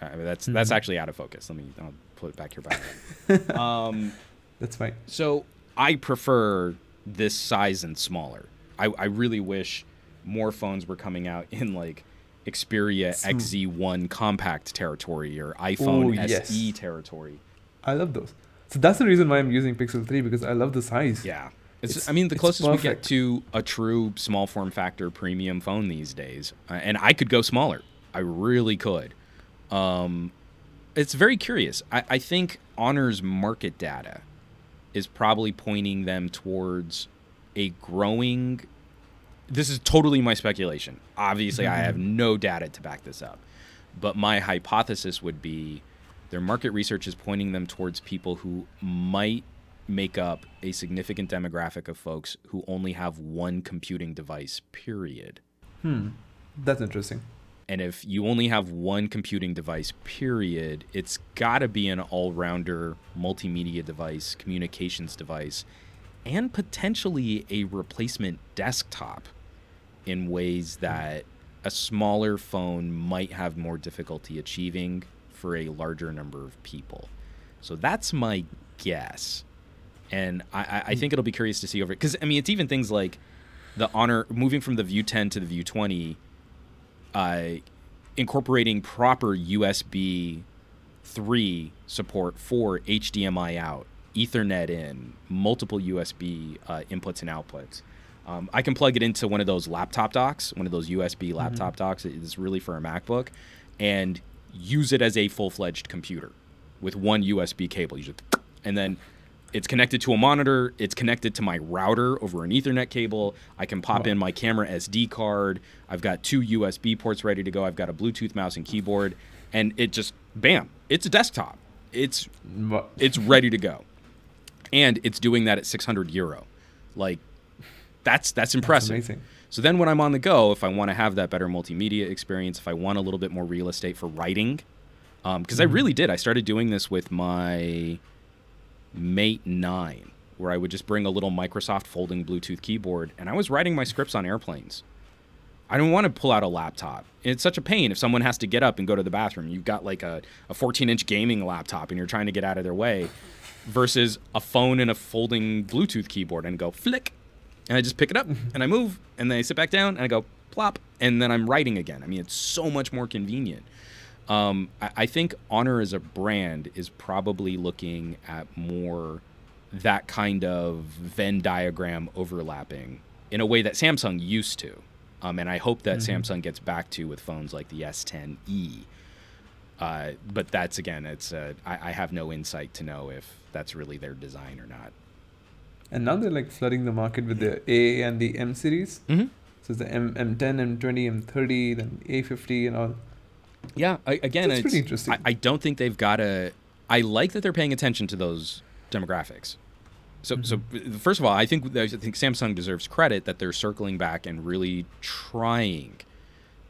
Speaker 2: I mean, that's that's
Speaker 1: Mhm.
Speaker 2: actually out of focus. Let me I'll put it back here back. um,
Speaker 1: That's fine.
Speaker 2: so I prefer this size and smaller. I, I really wish more phones were coming out in like Xperia
Speaker 1: Sm-
Speaker 2: XZ1 compact territory or iPhone
Speaker 1: Ooh, yes.
Speaker 2: SE territory.
Speaker 1: I love those. So that's the reason why I'm using Pixel 3 because I love the size.
Speaker 2: Yeah. It's,
Speaker 1: It's-
Speaker 2: I mean, the closest we get to a true small form factor premium phone these days. Uh, and I could go smaller. I really could. Um, it's very curious. I, I think Honor's market data is probably pointing them towards a growing. This is totally my speculation. Obviously, I have no data to back this up. But my hypothesis would be their market research is pointing them towards people who might make up a significant demographic of folks who only have one computing device, period.
Speaker 1: Hmm. That's interesting.
Speaker 2: And if you only have one computing device, period, it's got to be an all rounder multimedia device, communications device, and potentially a replacement desktop in ways that a smaller phone might have more difficulty achieving for a larger number of people. So that's my guess. And I, I, I hmm. think it'll be curious to see over because I mean it's even things like the honor moving from the View 10 to the View 20 uh, incorporating proper USB 3 support for HDMI out, Ethernet in, multiple USB uh, inputs and outputs. Um, I can plug it into one of those laptop docks, one of those USB laptop docks. It's really for a MacBook, and use it as a full fledged computer with one USB cable. You just and then it's connected to a monitor. It's connected to my router over an Ethernet cable. I can pop in my camera SD card. I've got two USB ports ready to go. I've got a Bluetooth mouse and keyboard, and it just bam, it's a desktop. It's it's ready to go, and it's doing that at 600 euro. Like that's that's impressive.
Speaker 1: amazing.
Speaker 2: So then when I'm on the go, if I want to have that better multimedia experience, if I want a little bit more real estate for writing, um, because I mm-hmm. really did. I started doing this with my Mate 9, where I would just bring a little Microsoft folding Bluetooth keyboard, and I was writing my scripts on airplanes. I don't want to pull out a laptop. It's such a pain if someone has to get up and go to the bathroom. You've got like a, a 14 inch gaming laptop and you're trying to get out of their way versus a phone and a folding Bluetooth keyboard and go flick. And I just pick it up and I move and then I sit back down and I go plop and then I'm writing again. I mean, it's so much more convenient. Um, I, I think Honor as a brand is probably looking at more that kind of Venn diagram overlapping in a way that Samsung used to. Um, and I hope that Samsung gets back to with phones like the S10e. Uh, but that's again, it's uh, I, I have no insight to know if that's really their design or not.
Speaker 1: And now they're like flooding the market with the A and the M series.
Speaker 2: Mm-hmm.
Speaker 1: So it's the M M10, M20, M30, then A50 and all.
Speaker 2: Yeah, I, again,
Speaker 1: That's
Speaker 2: it's,
Speaker 1: pretty interesting.
Speaker 2: I, I don't think they've got a. I like that they're paying attention to those demographics. So, so
Speaker 1: Mm-hmm.
Speaker 2: first of all, I think I think Samsung deserves credit that they're circling back and really trying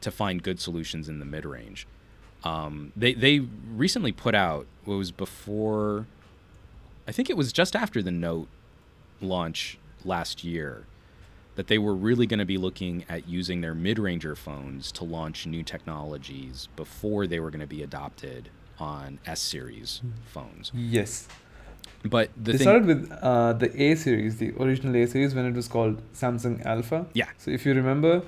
Speaker 2: to find good solutions in the mid range. Um, they they recently put out what was before. I think it was just after the Note launch last year that they were really going to be looking at using their mid-ranger phones to launch new technologies before they were going to be adopted on S series phones.
Speaker 1: Yes.
Speaker 2: But the
Speaker 1: they
Speaker 2: thing,
Speaker 1: started with uh, the A series, the original A series, when it was called Samsung Alpha.
Speaker 2: Yeah.
Speaker 1: So if you remember,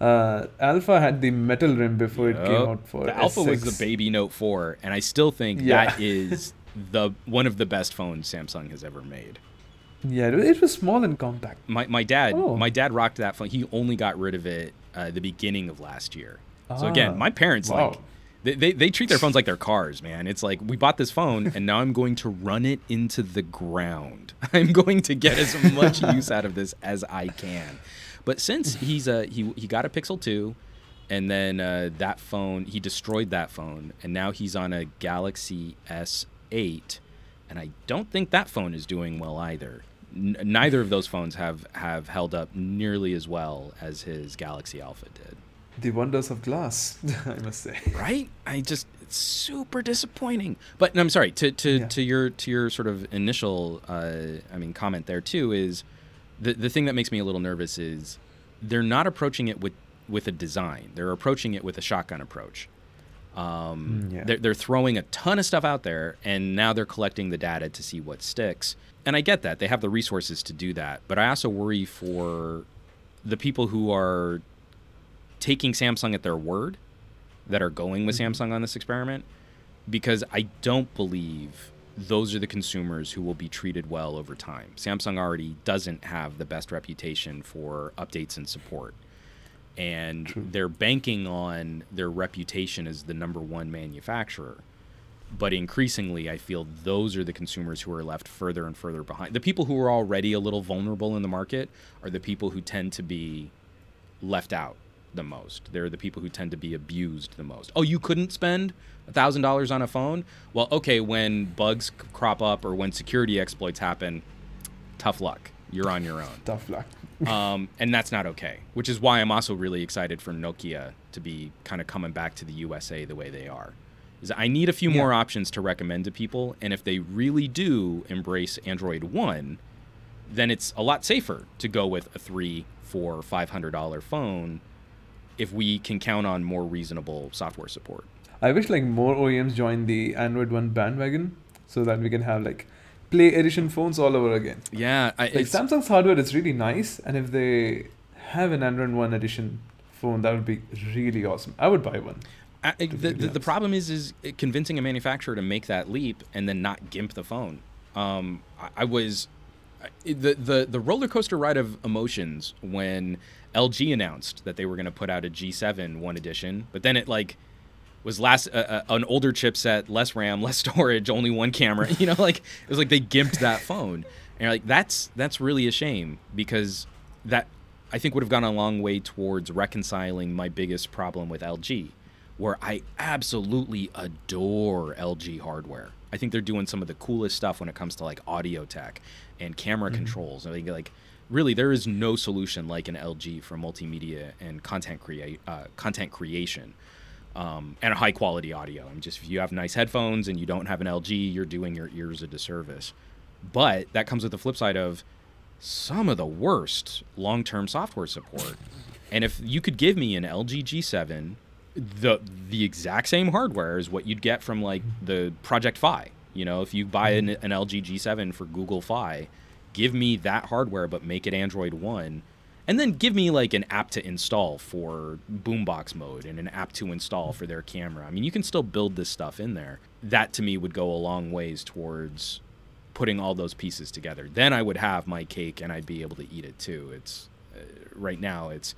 Speaker 1: uh, Alpha had the metal rim before it came out for
Speaker 2: the Alpha was
Speaker 1: S6.
Speaker 2: the baby Note 4, and I still think
Speaker 1: Yeah.
Speaker 2: that is the one of the best phones Samsung has ever made.
Speaker 1: Yeah, it- was small and compact.
Speaker 2: My my dad
Speaker 1: Oh.
Speaker 2: my dad rocked that phone. He only got rid of it uh, the beginning of last year. So again,
Speaker 1: Ah,
Speaker 2: my parents
Speaker 1: wow.
Speaker 2: like they, they they treat their phones like their cars, man. It's like we bought this phone and now I'm going to run it into the ground. I'm going to get as much use out of this as I can. But since he's a he he got a Pixel 2 and then uh, that phone he destroyed that phone and now he's on a Galaxy S8 and I don't think that phone is doing well either. N- neither of those phones have have held up nearly as well as his Galaxy Alpha did.
Speaker 1: The wonders of glass, I must say.
Speaker 2: Right? I just it's super disappointing. But no, I'm sorry to to,
Speaker 1: Yeah.
Speaker 2: to your to your sort of initial uh, I mean comment there too is the the thing that makes me a little nervous is they're not approaching it with with a design. They're approaching it with a shotgun approach. Um,
Speaker 1: Mm, yeah.
Speaker 2: they're, they're throwing a ton of stuff out there, and now they're collecting the data to see what sticks. And I get that they have the resources to do that, but I also worry for the people who are taking Samsung at their word that are going with mm-hmm. Samsung on this experiment because I don't believe those are the consumers who will be treated well over time. Samsung already doesn't have the best reputation for updates and support. And
Speaker 1: True.
Speaker 2: they're banking on their reputation as the number one manufacturer. But increasingly, I feel those are the consumers who are left further and further behind. The people who are already a little vulnerable in the market are the people who tend to be left out the most. They're the people who tend to be abused the most. Oh, you couldn't spend thousand dollars on a phone? Well, okay, when bugs crop up or when security exploits happen, tough luck. You're on your own.
Speaker 1: Tough luck.
Speaker 2: um, and that's not okay. Which is why I'm also really excited for Nokia to be kind of coming back to the USA the way they are. Is I need a few
Speaker 1: Yeah.
Speaker 2: more options to recommend to people, and if they really do embrace Android One, then it's a lot safer to go with a three, four, five hundred dollar phone if we can count on more reasonable software support.
Speaker 1: I wish like more OEMs join the Android One bandwagon so that we can have like Play Edition phones all over again.
Speaker 2: Yeah, I,
Speaker 1: Like Samsung's hardware is really nice, and if they have an Android One Edition phone, that would be really awesome. I would buy one.
Speaker 2: I, the, the, the problem is is convincing a manufacturer to make that leap and then not gimp the phone. Um, I, I was I- the the the roller coaster ride of emotions when LG announced that they were going to put out a G7 one edition, but then it like was last uh, uh, an older chipset, less RAM, less storage, only one camera. You know, like it was like they gimped that phone, and you're like that's that's really a shame because that I think would have gone a long way towards reconciling my biggest problem with LG, where I absolutely adore LG hardware. I think they're doing some of the coolest stuff when it comes to like audio tech and camera controls. I think like really there is no solution like an LG for multimedia and content create uh, content creation um, and a high quality audio. I mean, just if you have nice headphones and you don't have an LG, you're doing your ears a disservice. But that comes with the flip side of some of the worst long term software support. And if you could give me an LG G7, the the exact same hardware is what you'd get from like the Project Fi. You know, if you buy an, an LG G7 for Google Fi, give me that hardware but make it Android One, and then give me like an app to install for boombox mode and an app to install for their camera. I mean, you can still build this stuff in there. That to me would go a long ways towards putting all those pieces together. Then I would have my cake and I'd be able to eat it too. It's uh, right now it's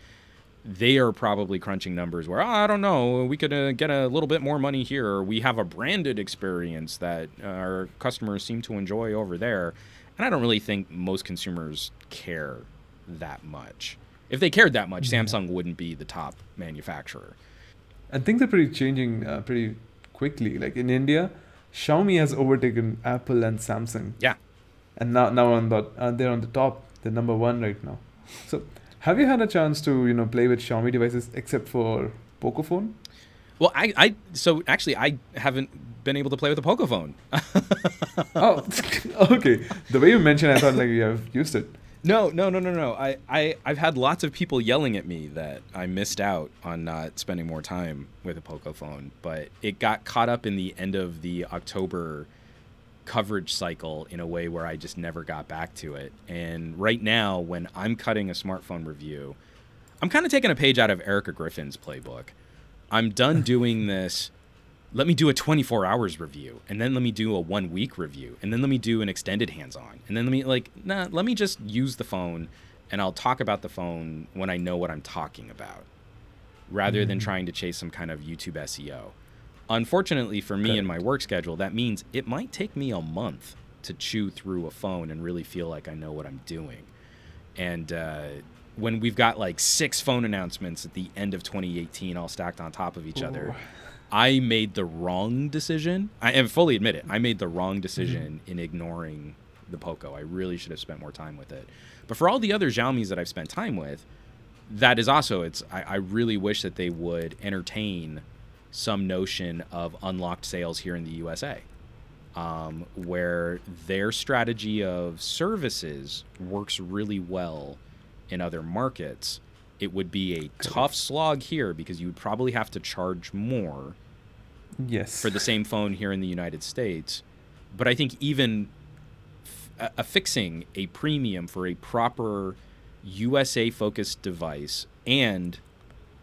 Speaker 2: they are probably crunching numbers where oh, I don't know we could uh, get a little bit more money here or we have a branded experience that uh, our customers seem to enjoy over there. And I don't really think most consumers care that much. If they cared that much, Samsung wouldn't be the top manufacturer.
Speaker 1: And things are pretty changing uh, pretty quickly. Like in India, Xiaomi has overtaken Apple and Samsung.
Speaker 2: Yeah.
Speaker 1: And now, now on the uh, they're on the top. They're number one right now. So, have you had a chance to you know play with Xiaomi devices except for Pocophone?
Speaker 2: Well, I, I so actually I haven't been able to play with a Pocophone.
Speaker 1: oh, okay. The way you mentioned, I thought like you have used it.
Speaker 2: No, no, no, no, no. I, I, I've had lots of people yelling at me that I missed out on not spending more time with a Poco phone, but it got caught up in the end of the October coverage cycle in a way where I just never got back to it. And right now, when I'm cutting a smartphone review, I'm kind of taking a page out of Erica Griffin's playbook. I'm done doing this let me do a 24 hours review and then let me do a one week review and then let me do an extended hands on and then let me like nah let me just use the phone and i'll talk about the phone when i know what i'm talking about rather mm-hmm. than trying to chase some kind of youtube seo unfortunately for me and my work schedule that means it might take me a month to chew through a phone and really feel like i know what i'm doing and uh, when we've got like six phone announcements at the end of 2018 all stacked on top of each Ooh. other I made the wrong decision. I fully admit it. I made the wrong decision mm-hmm. in ignoring the Poco. I really should have spent more time with it. But for all the other Xiaomi's that I've spent time with, that is also it's. I, I really wish that they would entertain some notion of unlocked sales here in the USA, um, where their strategy of services works really well in other markets. It would be a tough slog here because you would probably have to charge more
Speaker 1: yes
Speaker 2: for the same phone here in the United States. But I think even f- affixing a premium for a proper USA focused device and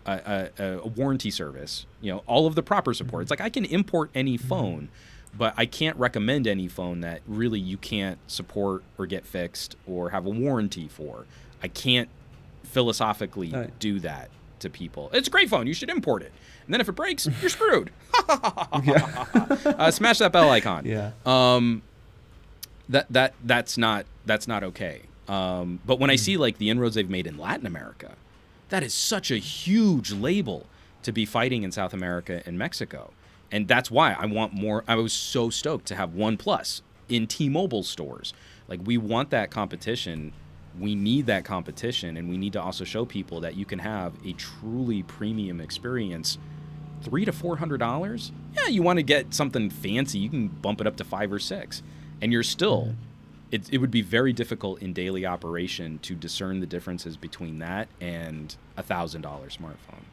Speaker 2: a, a, a, warranty service, you know, all of the proper support. Mm-hmm. It's like I can import any mm-hmm. phone, but I can't recommend any phone that really you can't support or get fixed or have a warranty for. I can't philosophically right. do that to people. It's a great phone. You should import it. And then if it breaks, you're screwed. uh, smash that bell icon.
Speaker 1: Yeah.
Speaker 2: Um, that that that's not that's not okay. Um, but when mm. I see like the inroads they've made in Latin America, that is such a huge label to be fighting in South America and Mexico. And that's why I want more. I was so stoked to have OnePlus in T-Mobile stores. Like we want that competition we need that competition and we need to also show people that you can have a truly premium experience three to four hundred dollars yeah you want to get something fancy you can bump it up to five or six and you're still mm-hmm. It, it would be very difficult in daily operation to discern the differences between that and a thousand dollar smartphone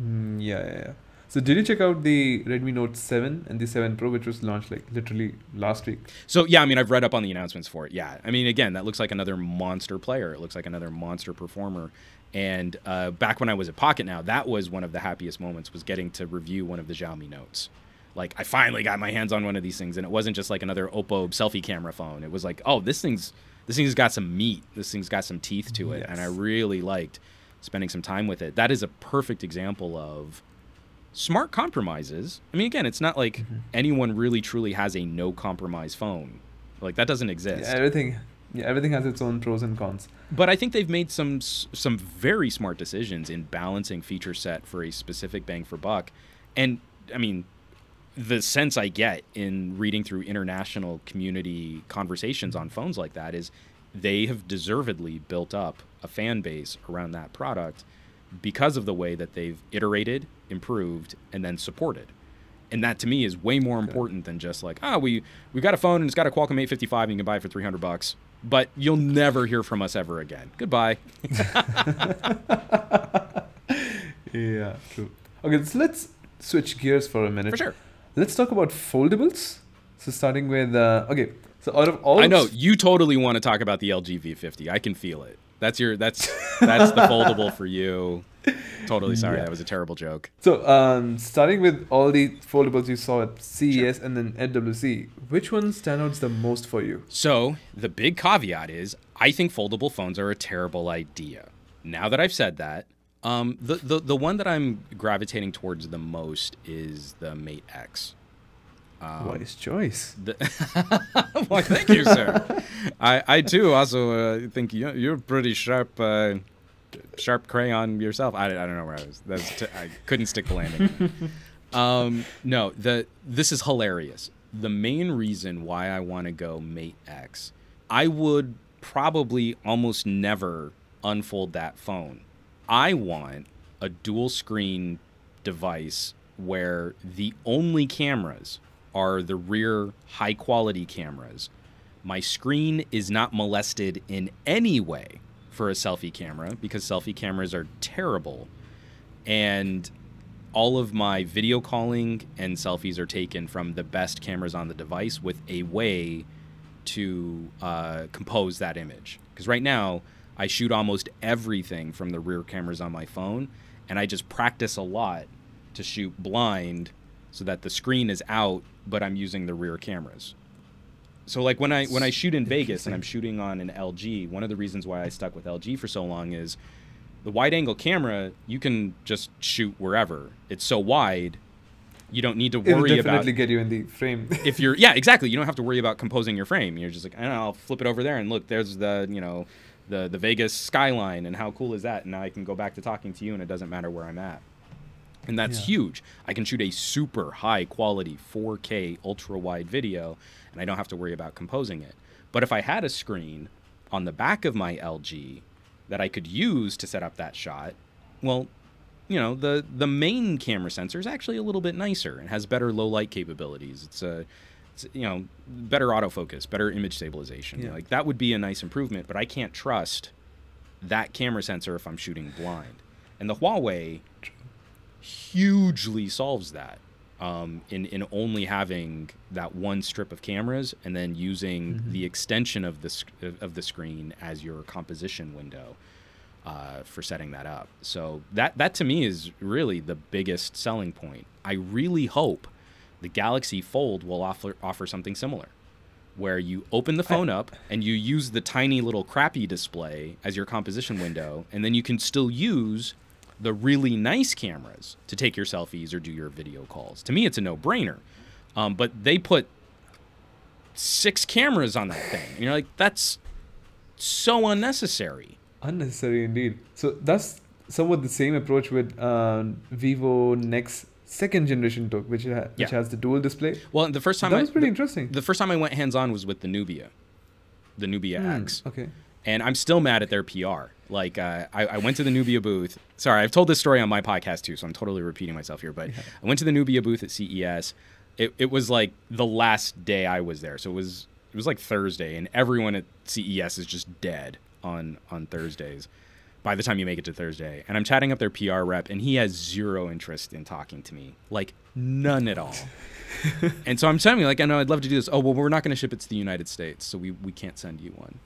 Speaker 1: mm, yeah, yeah, yeah so did you check out the Redmi Note 7 and the 7 Pro, which was launched like literally last week?
Speaker 2: So yeah, I mean, I've read up on the announcements for it. Yeah, I mean, again, that looks like another monster player. It looks like another monster performer. And uh, back when I was at Pocketnow, that was one of the happiest moments was getting to review one of the Xiaomi Notes. Like I finally got my hands on one of these things, and it wasn't just like another Oppo selfie camera phone. It was like, oh, this thing's this thing's got some meat. This thing's got some teeth to it, yes. and I really liked spending some time with it. That is a perfect example of smart compromises. I mean, again, it's not like mm-hmm. anyone really truly has a no compromise phone. Like that doesn't exist.
Speaker 1: Yeah, everything, yeah, everything has its own pros and cons.
Speaker 2: But I think they've made some some very smart decisions in balancing feature set for a specific bang for buck. And I mean, the sense I get in reading through international community conversations on phones like that is they have deservedly built up a fan base around that product because of the way that they've iterated, improved, and then supported. And that to me is way more important than just like, ah, oh, we we got a phone and it's got a Qualcomm 855 and you can buy it for 300 bucks, but you'll never hear from us ever again. Goodbye.
Speaker 1: yeah, true. Okay, so let's switch gears for a minute.
Speaker 2: For sure.
Speaker 1: Let's talk about foldables. So starting with uh, okay, so out of all
Speaker 2: I know you totally want to talk about the LG V50. I can feel it. That's your that's that's the foldable for you. Totally sorry, yeah. that was a terrible joke.
Speaker 1: So, um, starting with all the foldables you saw at CES sure. and then at MWC, which one stands out the most for you?
Speaker 2: So, the big caveat is I think foldable phones are a terrible idea. Now that I've said that, um, the, the the one that I'm gravitating towards the most is the Mate X.
Speaker 1: Um, Wise choice. The
Speaker 2: well, thank you, sir. I, I too also uh, think you, you're pretty sharp, uh, sharp crayon yourself. I, I don't know where I was. That's t- I couldn't stick the landing. um, no, the this is hilarious. The main reason why I want to go Mate X, I would probably almost never unfold that phone. I want a dual screen device where the only cameras are the rear high quality cameras. My screen is not molested in any way for a selfie camera because selfie cameras are terrible. And all of my video calling and selfies are taken from the best cameras on the device with a way to uh, compose that image. Because right now, I shoot almost everything from the rear cameras on my phone, and I just practice a lot to shoot blind so that the screen is out, but I'm using the rear cameras. So like when I when I shoot in Vegas and I'm shooting on an LG, one of the reasons why I stuck with LG for so long is the wide angle camera you can just shoot wherever. It's so wide, you don't need to worry It'll
Speaker 1: definitely
Speaker 2: about
Speaker 1: get you in the frame.
Speaker 2: if you're yeah exactly you don't have to worry about composing your frame. You're just like I don't know, I'll flip it over there and look there's the you know the the Vegas skyline and how cool is that? And now I can go back to talking to you and it doesn't matter where I'm at. And that's
Speaker 1: Yeah.
Speaker 2: huge. I can shoot a super high quality 4K ultra wide video and I don't have to worry about composing it. But if I had a screen on the back of my LG that I could use to set up that shot, well, you know, the the main camera sensor is actually a little bit nicer and has better low light capabilities. It's a you know, better autofocus, better image stabilization.
Speaker 1: Yeah.
Speaker 2: Like that would be a nice improvement, but I can't trust that camera sensor if I'm shooting blind. And the Huawei hugely solves that um, in in only having that one strip of cameras and then using
Speaker 1: Mhm.
Speaker 2: the extension of the sc- of the screen as your composition window uh, for setting that up. So that that to me is really the biggest selling point. I really hope the Galaxy Fold will offer offer something similar. Where you open the phone up and you use the tiny little crappy display as your composition window, and then you can still use the really nice cameras to take your selfies or do your video calls. To me, it's a no brainer. Um, but they put six cameras on that thing. And you're like, that's so unnecessary.
Speaker 1: Unnecessary indeed. So that's somewhat the same approach with uh, Vivo NEX second generation took, which ha- which
Speaker 2: Yeah.
Speaker 1: has the dual display.
Speaker 2: Well, the first time
Speaker 1: That
Speaker 2: I,
Speaker 1: was pretty
Speaker 2: the,
Speaker 1: interesting.
Speaker 2: the first time I went hands on was with the Nubia, the Nubia
Speaker 1: Hmm,
Speaker 2: X.
Speaker 1: Okay.
Speaker 2: and I'm still mad at their PR. Like, uh, I, I went to the Nubia booth. Sorry, I've told this story on my podcast too, so I'm totally repeating myself here. But I went to the Nubia booth at CES. It, it was like the last day I was there, so it was it was like Thursday, and everyone at CES is just dead on on Thursdays. By the time you make it to Thursday, and I'm chatting up their PR rep, and he has zero interest in talking to me, like none at all. and so I'm telling you, like, I know I'd love to do this. Oh well, we're not going to ship it to the United States, so we we can't send you one.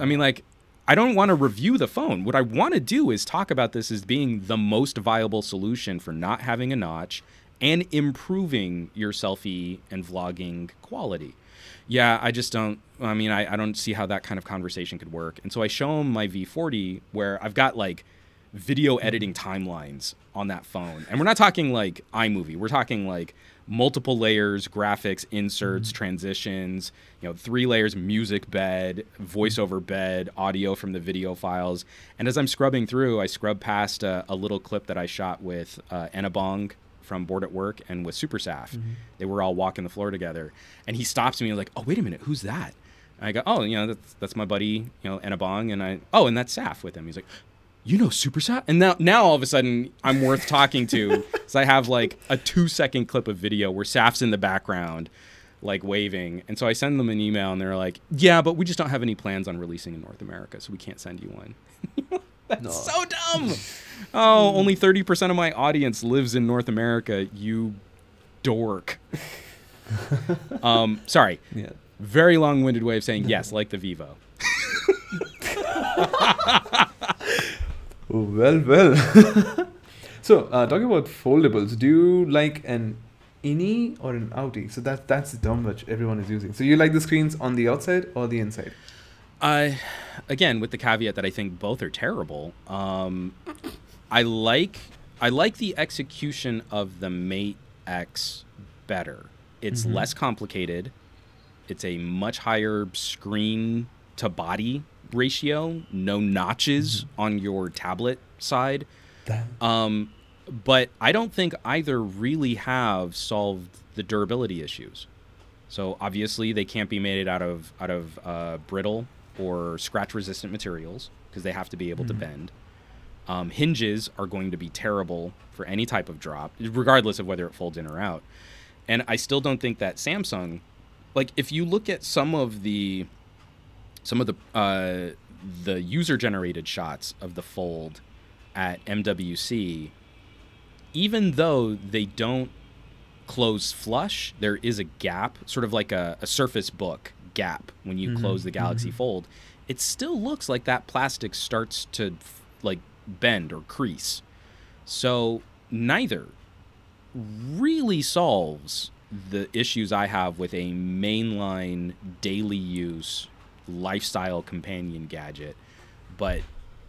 Speaker 2: I mean, like, I don't want to review the phone. What I want to do is talk about this as being the most viable solution for not having a notch and improving your selfie and vlogging quality. Yeah, I just don't. I mean, I, I don't see how that kind of conversation could work. And so I show him my V40 where I've got like video editing timelines on that phone. And we're not talking like iMovie. We're talking like multiple layers, graphics, inserts, transitions, you know, three layers music bed, voiceover bed, audio from the video files. And as I'm scrubbing through, I scrub past a, a little clip that I shot with uh, Enabong from Booredatwork and with Super Saf. Mm-hmm. They were all walking the floor together. And he stops me and like, oh, wait a minute, who's that? And I go, oh, you know, that's, that's my buddy, you know, Enabong. And I, oh, and that's Saf with him. He's like, you know Super Saf? And now, now all of a sudden, I'm worth talking to. so I have like a two second clip of video where Saf's in the background, like waving. And so I send them an email and they're like, yeah, but we just don't have any plans on releasing in North America, so we can't send you one. That's
Speaker 1: No.
Speaker 2: so dumb. Oh, only 30% of my audience lives in North America, you dork. um, sorry,
Speaker 1: Yeah.
Speaker 2: very long winded way of saying yes, like the Vivo.
Speaker 1: Oh, well, well. so, uh, talking about foldables, do you like an innie or an outie? So that that's the term which everyone is using. So you like the screens on the outside or the inside?
Speaker 2: I, again, with the caveat that I think both are terrible. Um, I like I like the execution of the Mate X better. It's
Speaker 1: Mhm.
Speaker 2: less complicated. It's a much higher screen to body ratio. No notches on your tablet side. Um, but I don't think either really have solved the durability issues. So obviously they can't be made out of out of uh, brittle or scratch resistant materials because they have to be able to
Speaker 1: Mhm.
Speaker 2: bend. Um, hinges are going to be terrible for any type of drop, regardless of whether it folds in or out. And I still don't think that Samsung, like if you look at some of the some of the uh, the user generated shots of the fold at MWC, even though they don't close flush, there is a gap, sort of like a, a Surface Book gap when you
Speaker 1: Mhm,
Speaker 2: close the Galaxy
Speaker 1: mhm.
Speaker 2: Fold. It still looks like that plastic starts to like bend or crease. So neither really solves the issues I have with a mainline daily use lifestyle companion gadget. But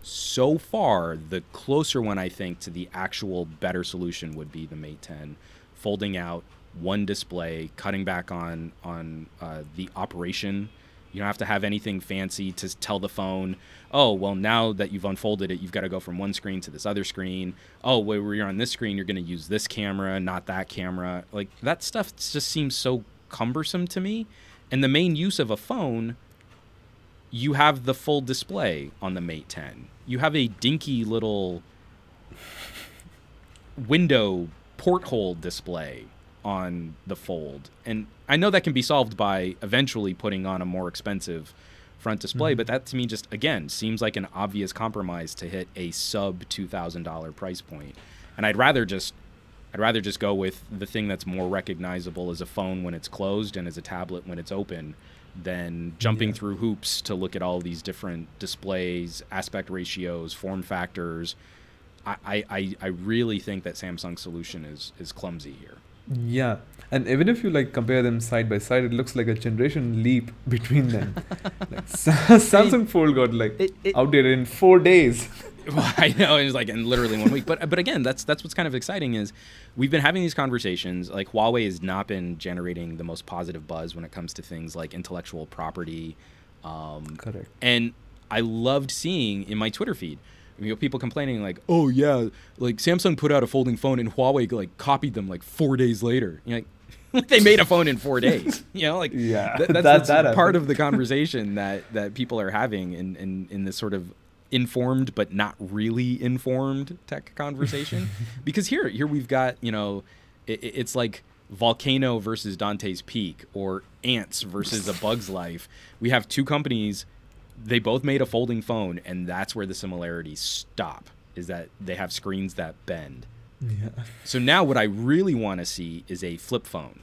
Speaker 2: so far, the closer one I think to the actual better solution would be the Mate 10, folding out one display, cutting back on on uh, the operation. You don't have to have anything fancy to tell the phone, oh, well, now that you've unfolded it, you've got to go from one screen to this other screen. Oh, where you're on this screen, you're going to use this camera, not that camera. Like that stuff just seems so cumbersome to me. And the main use of a phone, you have the full display on the Mate 10. You have a dinky little window porthole display on the fold. And I know that can be solved by eventually putting on a more expensive front display, mm-hmm. but that to me just again seems like an obvious compromise to hit a sub $2000 price point. And I'd rather just I'd rather just go with the thing that's more recognizable as a phone when it's closed and as a tablet when it's open than jumping yeah. through hoops to look at all these different displays, aspect ratios, form factors. I, I, I really think that Samsung's solution is is clumsy here.
Speaker 1: Yeah, and even if you like compare them side by side, it looks like a generation leap between them. like, Samsung Fold got like it, it, outdated in four days.
Speaker 2: well, I know it was like in literally one week. But but again, that's that's what's kind of exciting is we've been having these conversations. Like Huawei has not been generating the most positive buzz when it comes to things like intellectual property. Um,
Speaker 1: Correct.
Speaker 2: And I loved seeing in my Twitter feed you know, people complaining like, "Oh yeah, like Samsung put out a folding phone and Huawei like copied them like four days later." You know, like, they made a phone in four days. You know, like
Speaker 1: yeah,
Speaker 2: th- that's, that, that's that part of the conversation that that people are having in in, in this sort of informed but not really informed tech conversation. because here here we've got you know, it, it's like volcano versus Dante's Peak or Antz versus a bug's life. We have two companies they both made a folding phone, and that's where the similarities stop. Is that they have screens that bend.
Speaker 1: Yeah.
Speaker 2: So now what I really want to see is a flip phone.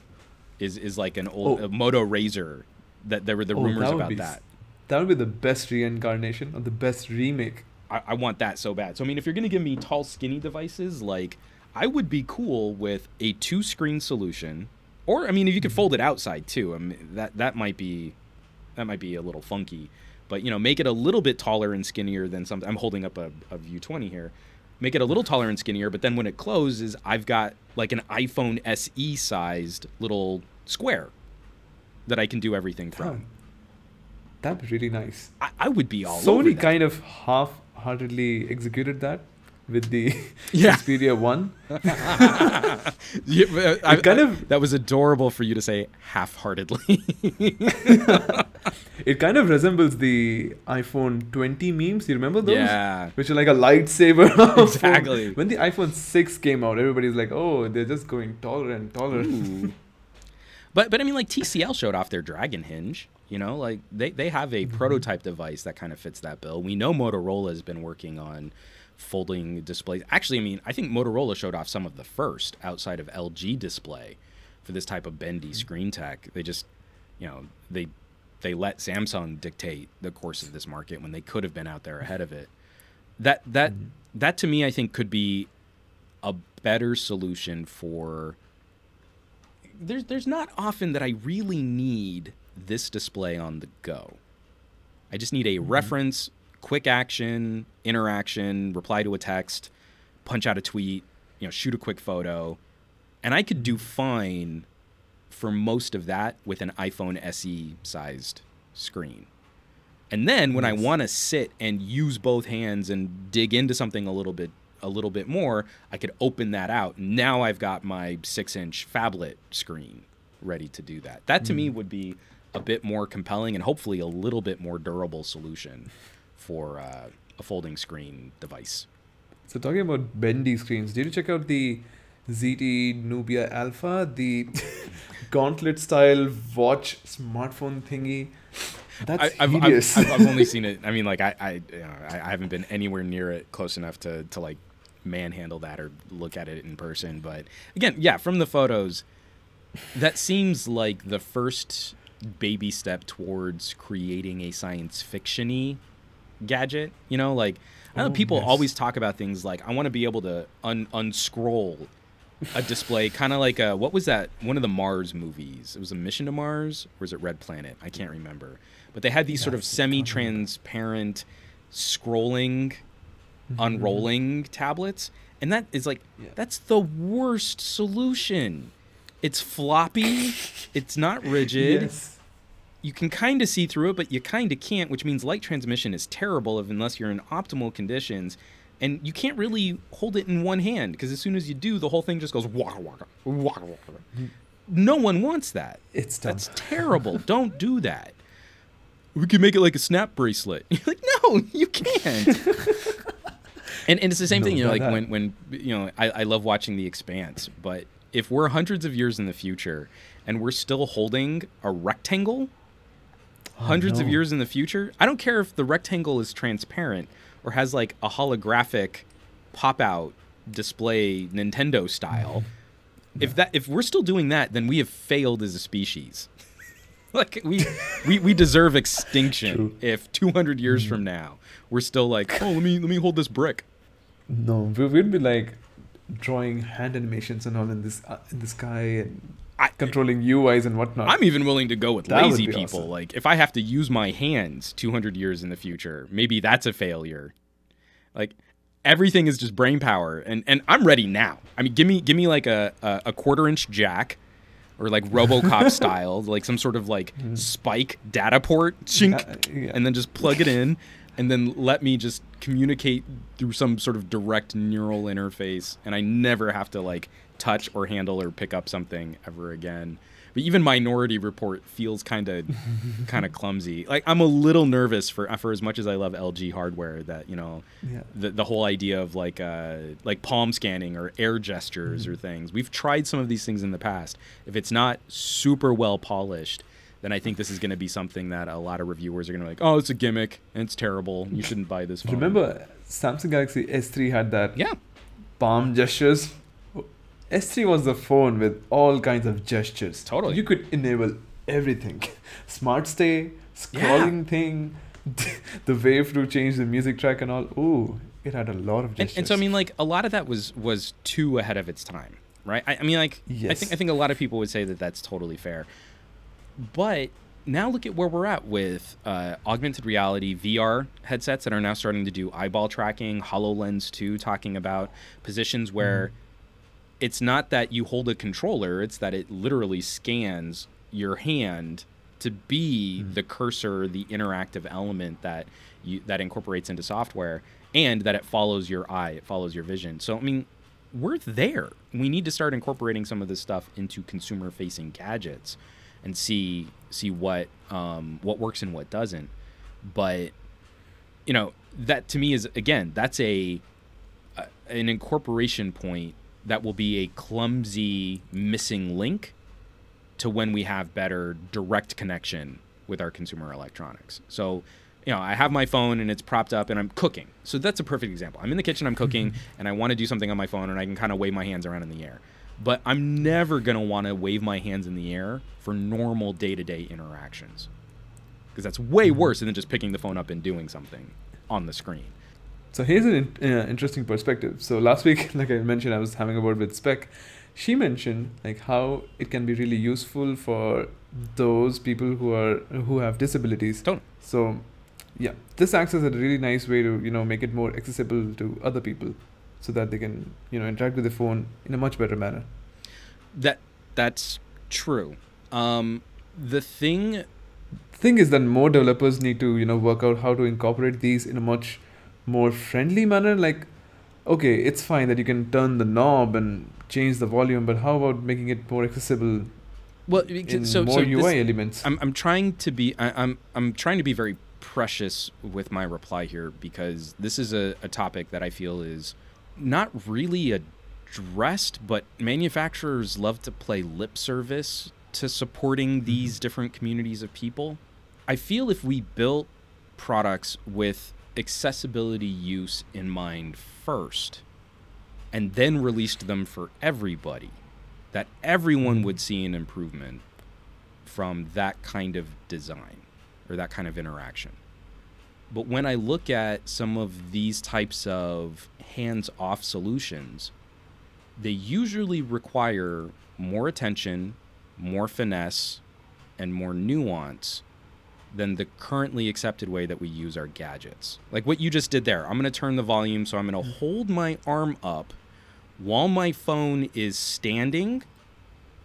Speaker 2: Is is like an old oh. Moto RAZR. that there were the oh, rumors that about
Speaker 1: be,
Speaker 2: that.
Speaker 1: That would be the best reincarnation or the best remake.
Speaker 2: I, I want that so bad. So I mean, if you're gonna give me tall, skinny devices, like I would be cool with a two-screen solution, or I mean, if you could fold it outside too, I mean, that that might be that might be a little funky but you know make it a little bit taller and skinnier than something i'm holding up a, a view 20 here. Make it a little taller and skinnier but then when it closes i've got like an iphone se sized little square that i can do everything from.
Speaker 1: That'd be really nice.
Speaker 2: I, I would be all
Speaker 1: sony
Speaker 2: kind
Speaker 1: of half-heartedly executed that with the yeah. Xperia One.
Speaker 2: yeah, I, kind of that was adorable for you to say half-heartedly.
Speaker 1: it kind of resembles the iPhone 20 memes. You remember those?
Speaker 2: Yeah.
Speaker 1: Which are like a lightsaber.
Speaker 2: exactly.
Speaker 1: when the iPhone 6 came out, everybody's like, "Oh, they're just going taller and taller."
Speaker 2: but but I mean, like TCL showed off their Dragon Hinge. You know, like they they have a mm-hmm. prototype device that kind of fits that bill. We know Motorola has been working on folding displays. Actually, I mean, I think Motorola showed off some of the first outside of LG display for this type of bendy mm-hmm. screen tech. They just, you know, they they let Samsung dictate the course of this market when they could have been out there ahead of it. That that mm-hmm. that to me, I think, could be a better solution for. There's there's not often that I really need this display on the go. I just need a mm-hmm. reference quick action, interaction, reply to a text, punch out a tweet, you know, shoot a quick photo. And I could do fine for most of that with an iPhone SE sized screen. And then when yes. I want to sit and use both hands and dig into something a little bit a little bit more, I could open that out. Now I've got my 6-inch phablet screen ready to do that. That to mm. me would be a bit more compelling and hopefully a little bit more durable solution for uh, a folding screen device.
Speaker 1: So talking about bendy screens, did you check out the ZTE Nubia Alpha, the gauntlet style watch smartphone thingy? That's I,
Speaker 2: I've, I've, I've, I've, only seen it. I mean, like I, I, you know, I, I haven't been anywhere near it close enough to to like manhandle that or look at it in person. But again, yeah, from the photos, that seems like the first baby step towards creating a science fictiony gadget. You know, like I know oh, people yes. always talk about things like I want to be able to un- unscroll a display, kind of like a what was that? One of the Mars movies. It was a Mission to Mars, or is it Red Planet? I can't remember. But they had these sort of
Speaker 1: Yes, I can't remember.
Speaker 2: semi-transparent, scrolling,
Speaker 1: Mm-hmm.
Speaker 2: unrolling tablets, and that is like
Speaker 1: Yeah.
Speaker 2: that's the worst solution. It's floppy. it's not rigid
Speaker 1: Yes.
Speaker 2: You can kind of see through it, but you kind of can't, which means light transmission is terrible if, unless you're in optimal conditions. And you can't really hold it in one hand because as soon as you do, the whole thing just goes waka waka waka waka. No one wants that.
Speaker 1: It's dumb.
Speaker 2: That's terrible. Don't do that. We can make it like a snap bracelet. You're like, no, you can't. and, and it's the same
Speaker 1: No,
Speaker 2: thing, you know, like
Speaker 1: that.
Speaker 2: when, when you know, I, I love watching The Expanse, but if we're hundreds of years in the future and we're still holding a rectangle, hundreds of
Speaker 1: no.
Speaker 2: years in the future, I don't care if the rectangle is transparent or has like a holographic pop out display Nintendo style. If that if we're still doing that, then we have failed as a species. like we, we we deserve extinction
Speaker 1: True.
Speaker 2: if 200 years from now we're still like, "Oh, let me let me hold this brick."
Speaker 1: No, we would be like drawing hand animations and all in this uh, in the sky and
Speaker 2: I,
Speaker 1: controlling UIs and whatnot.
Speaker 2: I'm even willing to go with
Speaker 1: That
Speaker 2: lazy people.
Speaker 1: awesome.
Speaker 2: Like if I have to use my hands 200 years in the future, maybe that's a failure. Like everything is just brain power, and and I'm ready now. I mean, give me give me like a a, a quarter inch jack. Or like RoboCop style, like some sort of like mm. spike data port, chink.
Speaker 1: Yeah, yeah.
Speaker 2: and then just plug it in, and then let me just communicate through some sort of direct neural interface, and I never have to like touch or handle or pick up something ever again. But even Minority Report feels kind of kind of clumsy. Like I'm a little nervous for for as much as I love LG hardware that you know
Speaker 1: Yeah.
Speaker 2: the the whole idea of like uh like palm scanning or air gestures or things. We've tried some of these things in the past. If it's not super well polished, then I think this is going to be something that a lot of reviewers are going to be like, "Oh, it's a gimmick and it's terrible. You shouldn't buy this phone."
Speaker 1: Remember, Samsung Galaxy S3 had that
Speaker 2: Yeah.
Speaker 1: palm gestures. S3 was the phone with all kinds of gestures.
Speaker 2: Totally.
Speaker 1: You could enable everything. Smart stay, scrolling thing, the wave to change the music track and all. Ooh, it had a lot of gestures.
Speaker 2: and so I mean, like a lot of that was was too ahead of its time, right? I, I mean, like I think I think a lot of people would say that that's totally fair, but now look at where we're at with uh, augmented reality VR headsets that are now starting to do eyeball tracking, Hololens 2 talking about positions where it's not that you hold a controller, it's that it literally scans your hand to be the cursor, the interactive element that you that incorporates into software and that it follows your eye, it follows your vision. So I mean, we're there. We need to start incorporating some of this stuff into consumer facing gadgets and see see what um, what works and what doesn't. But you know, that to me is again, that's a, a an incorporation point that will be a clumsy missing link to when we have better direct connection with our consumer electronics. So, you know, I have my phone and it's propped up and I'm cooking. So that's a perfect example. I'm in the kitchen, I'm cooking, mm-hmm. and I want to do something on my phone and I can kind of wave my hands around in the air. But I'm never going to want to wave my hands in the air for normal day to day interactions. Because that's way mm-hmm. worse than just picking the phone up and doing something on the screen.
Speaker 1: So here's an in, uh, interesting perspective. So last week, like I mentioned, I was having a word with Spec. She mentioned like how it can be really useful for those people who are who have disabilities.
Speaker 2: Totally.
Speaker 1: So, yeah, this acts as a really nice way to you know make it more accessible to other people, so that they can you know interact with the phone in a much better manner.
Speaker 2: That that's true. Um, the thing
Speaker 1: Thing is that more developers need to you know work out how to incorporate these in a much more friendly manner. Like, okay, it's fine that you can turn the knob and change the volume, but how about making it more accessible
Speaker 2: well,
Speaker 1: in
Speaker 2: so,
Speaker 1: more
Speaker 2: so
Speaker 1: UI
Speaker 2: this-
Speaker 1: elements?
Speaker 2: I'm, I'm trying to be I, I'm I'm trying to be very precious with my reply here because this is a, a topic that I feel is not really addressed, but manufacturers love to play lip service to supporting mm-hmm. these different communities of people. I feel if we built products with accessibility use in mind first and then released them for everybody, that everyone would see an improvement from that kind of design or that kind of interaction. But when I look at some of these types of hands off solutions, they usually require more attention, more finesse, and more nuance than the currently accepted way that we use our gadgets. Like what you just did there. I'm going to turn the volume so I'm going to mm. hold my arm up while my phone is standing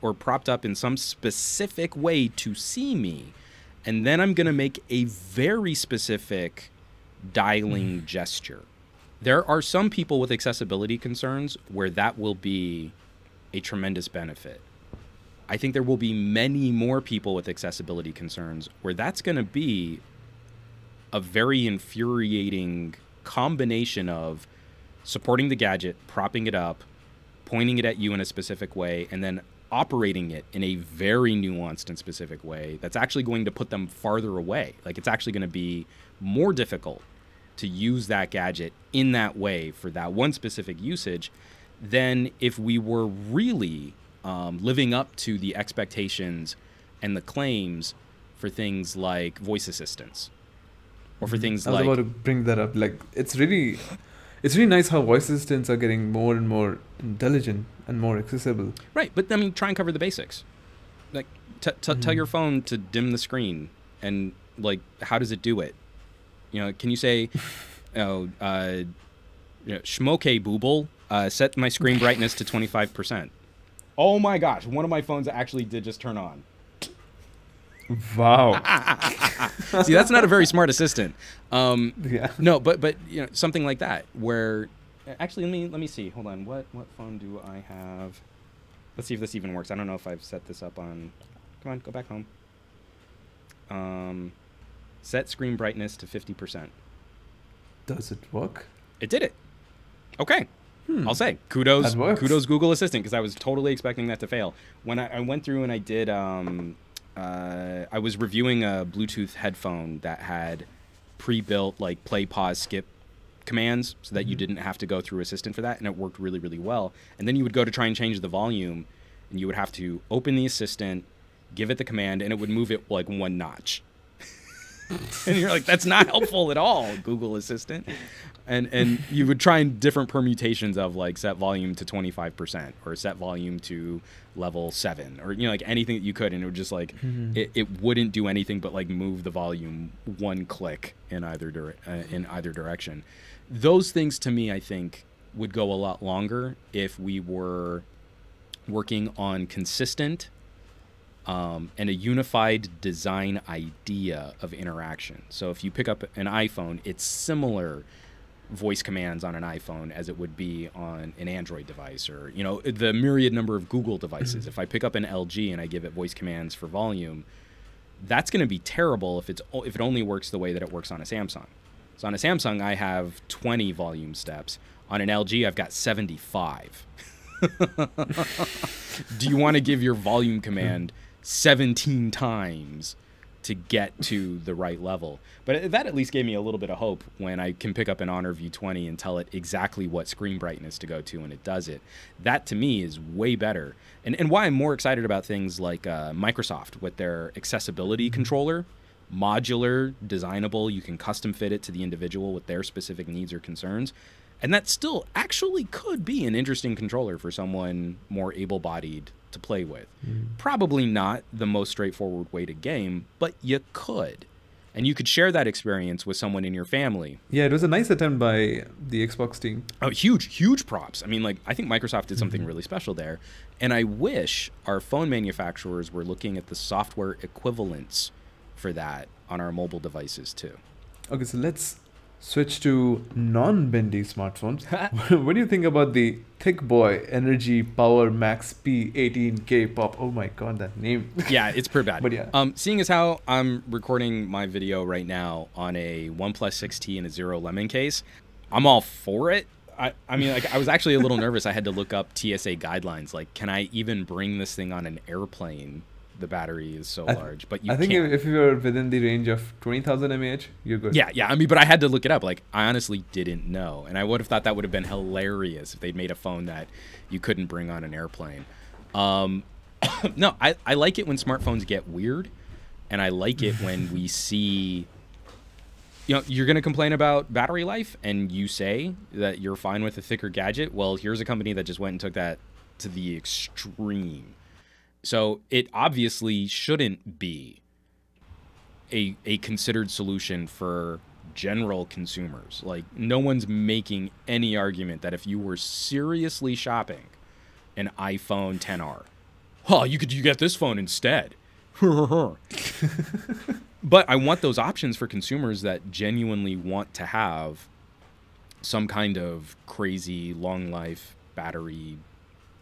Speaker 2: or propped up in some specific way to see me. And then I'm going to make a very specific dialing mm. gesture. There are some people with accessibility concerns where that will be a tremendous benefit. I think there will be many more people with accessibility concerns where that's going to be a very infuriating combination of supporting the gadget, propping it up, pointing it at you in a specific way, and then operating it in a very nuanced and specific way that's actually going to put them farther away. Like it's actually going to be more difficult to use that gadget in that way for that one specific usage than if we were really um, living up to the expectations and the claims for things like voice assistants or for things
Speaker 1: Mm-hmm. I was
Speaker 2: like
Speaker 1: about to bring that up. Like, it's really, it's really nice how voice assistants are getting more and more intelligent and more accessible.
Speaker 2: right but i mean try and cover the basics like t- t- tell
Speaker 1: Mhm.
Speaker 2: your phone to dim the screen and like how does it do it you know can you say oh uh you know, shmoke booble uh, set my screen brightness to 25% oh my gosh one of my phones actually did just turn on.
Speaker 1: Wow.
Speaker 2: see that's not a very smart assistant. Um
Speaker 1: yeah.
Speaker 2: no but but you know something like that where actually let me let me see hold on what what phone do i have? Let's see if this even works i don't know if i've set this up on come on go back home. Um set screen brightness to 50%
Speaker 1: Does it work?
Speaker 2: it did it. Okay
Speaker 1: Hmm.
Speaker 2: I'll say kudos, kudos Google Assistant because I was totally expecting that to fail. When I, I went through and I did, um, uh, I was reviewing a Bluetooth headphone that had pre-built like play, pause, skip commands, so that you
Speaker 1: Mhm.
Speaker 2: didn't have to go through Assistant for that, and it worked really, really well. And then you would go to try and change the volume, and you would have to open the Assistant, give it the command, and it would move it like one notch. and you're like, that's not helpful at all, Google Assistant. And and you would try in different permutations of like set volume to 25% or set volume to level 7 or you know like anything that you could and it would just like
Speaker 1: Mhm.
Speaker 2: it, it wouldn't do anything but like move the volume one click in either dire- uh, in either direction. Those things to me I think would go a lot longer if we were working on consistent um, and a unified design idea of interaction. So if you pick up an iPhone, it's similar voice commands on an iPhone as it would be on an Android device or you know the myriad number of Google devices. If I pick up an LG and I give it voice commands for volume, that's going to be terrible if it's if it only works the way that it works on a Samsung. So on a Samsung I have 20 volume steps. On an LG I've got 75. do you want to give your volume command 17 times to get to the right level? But that at least gave me a little bit of hope when I can pick up an Honor View 20 and tell it exactly what screen brightness to go to, and it does it. That to me is way better. And, and why I'm more excited about things like uh, Microsoft with their accessibility controller. Modular, designable, you can custom fit it to the individual with their specific needs or concerns. And that still actually could be an interesting controller for someone more able bodied to play with. Mm-hmm. Probably not the most straightforward way to game, but you could. And you could share that experience with someone in your family.
Speaker 1: Yeah, it was a nice attempt by the Xbox team.
Speaker 2: Oh, huge, huge props. I mean, like, I think Microsoft did something mm-hmm. really special there. And I wish our phone manufacturers were looking at the software equivalents for that on our mobile devices too.
Speaker 1: Okay, so let's switch to non-bendy smartphones. what do you think about the Thick Boy Energy Power Max P18K Pop? Oh my god, that name.
Speaker 2: yeah, it's pretty bad.
Speaker 1: But yeah.
Speaker 2: Um, seeing as how I'm recording my video right now on a OnePlus 6T and a Zero Lemon case, I'm all for it. I, I mean, like, I was actually a little nervous. I had to look up TSA guidelines. Like, can I even bring this thing on an airplane? The battery is so
Speaker 1: th-
Speaker 2: large, but you
Speaker 1: I think
Speaker 2: can't.
Speaker 1: if, if you're within the range of 20,000 mAh, you're good.
Speaker 2: Yeah, yeah. I mean, but I had to look it up. Like, I honestly didn't know, and I would have thought that would have been hilarious if they'd made a phone that you couldn't bring on an airplane. Um, no, I, I like it when smartphones get weird, and I like it when we see you know, you're going to complain about battery life and you say that you're fine with a thicker gadget. Well, here's a company that just went and took that to the extreme. So it obviously shouldn't be a, a considered solution for general consumers. Like, no one's making any argument that if you were seriously shopping an iPhone 10R, oh, you could you get this phone instead. but I want those options for consumers that genuinely want to have some kind of crazy long life battery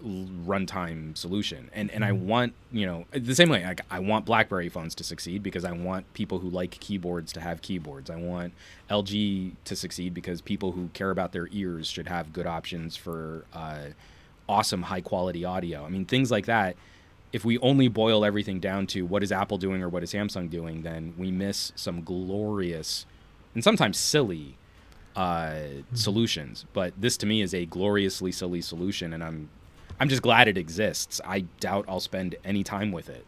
Speaker 2: runtime solution and and I mm-hmm. want you know the same way like I want BlackBerry phones to succeed because I want people who like keyboards to have keyboards I want LG to succeed because people who care about their ears should have good options for uh, awesome high quality audio I mean things like that if we only boil everything down to what is Apple doing or what is Samsung doing, then we miss some glorious and sometimes silly uh, mm-hmm. solutions. But this to me is a gloriously silly solution, and I'm I'm just glad it exists. I doubt I'll spend any time with it.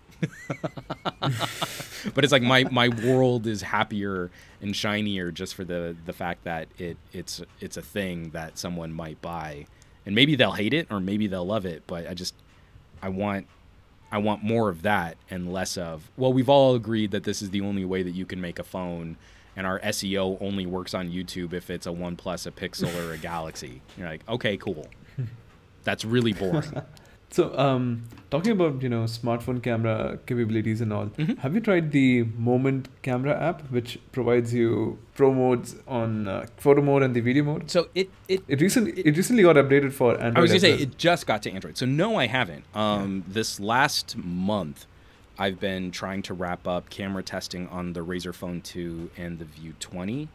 Speaker 2: but it's like my my world is happier and shinier just for the the fact that it it's it's a thing that someone might buy and maybe they'll hate it or maybe they'll love it but i just i want I want more of that and less of, well, we've all agreed that this is the only way that you can make a phone and our SEO only works on YouTube if it's a OnePlus, a Pixel, or a Galaxy. You're like, okay, cool. That's really boring.
Speaker 1: So, um, talking about you know smartphone camera capabilities and all, mm-hmm. have you tried the Moment camera app, which provides you pro modes on uh, photo mode and the video mode?
Speaker 2: So it it
Speaker 1: it recently it, it recently got updated for Android.
Speaker 2: I was gonna say well. it just got to Android. So no, I haven't. Um, yeah. this last month, I've been trying to wrap up camera testing on the Razer Phone 2 and the View 20,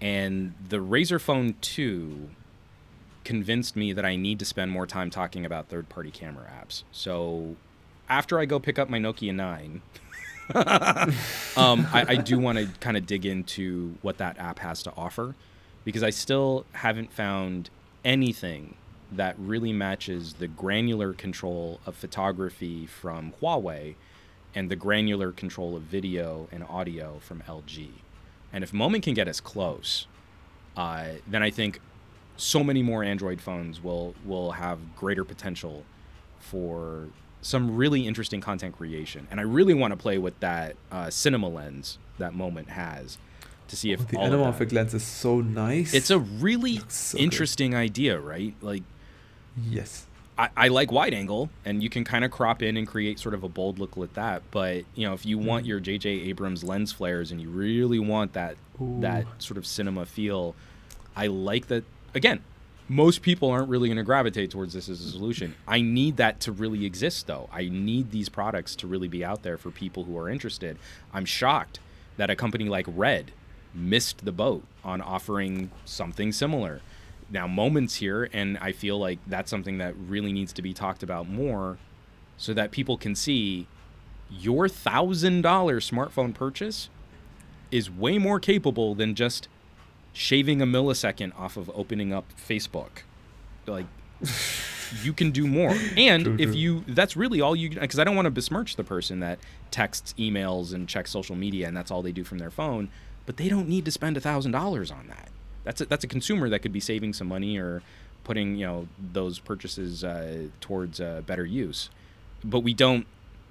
Speaker 2: and the Razer Phone 2 convinced me that I need to spend more time talking about third party camera apps. So after I go pick up my Nokia 9, um, I, I do want to kind of dig into what that app has to offer because I still haven't found anything that really matches the granular control of photography from Huawei and the granular control of video and audio from LG. And if Moment can get us close, uh, then I think so many more Android phones will will have greater potential for some really interesting content creation. And I really want to play with that uh, cinema lens that Moment has to see if
Speaker 1: oh, the anamorphic lens is so nice.
Speaker 2: It's a really so interesting good. idea, right? Like,
Speaker 1: yes.
Speaker 2: I, I, like wide angle, and you can kind of crop in and create sort of a bold look with that. But you know, if you mm. want your J.J. Abrams lens flares and you really want that Ooh. that sort of cinema feel, I like that again, most people aren't really going to gravitate towards this as a solution. I need that to really exist, though. I need these products to really be out there for people who are interested. I'm shocked that a company like Red missed the boat on offering something similar. Now, Moments here, and I feel like that's something that really needs to be talked about more so that people can see your $1,000 smartphone purchase is way more capable than just shaving a millisecond off of opening up Facebook. Like you can do more. And true, if true. you that's really all you because I don't want to besmirch the person that texts emails and checks social media and that's all they do from their phone, but they don't need to spend a $1000 on that. That's a, that's a consumer that could be saving some money or putting, you know, those purchases uh, towards uh, better use. But we don't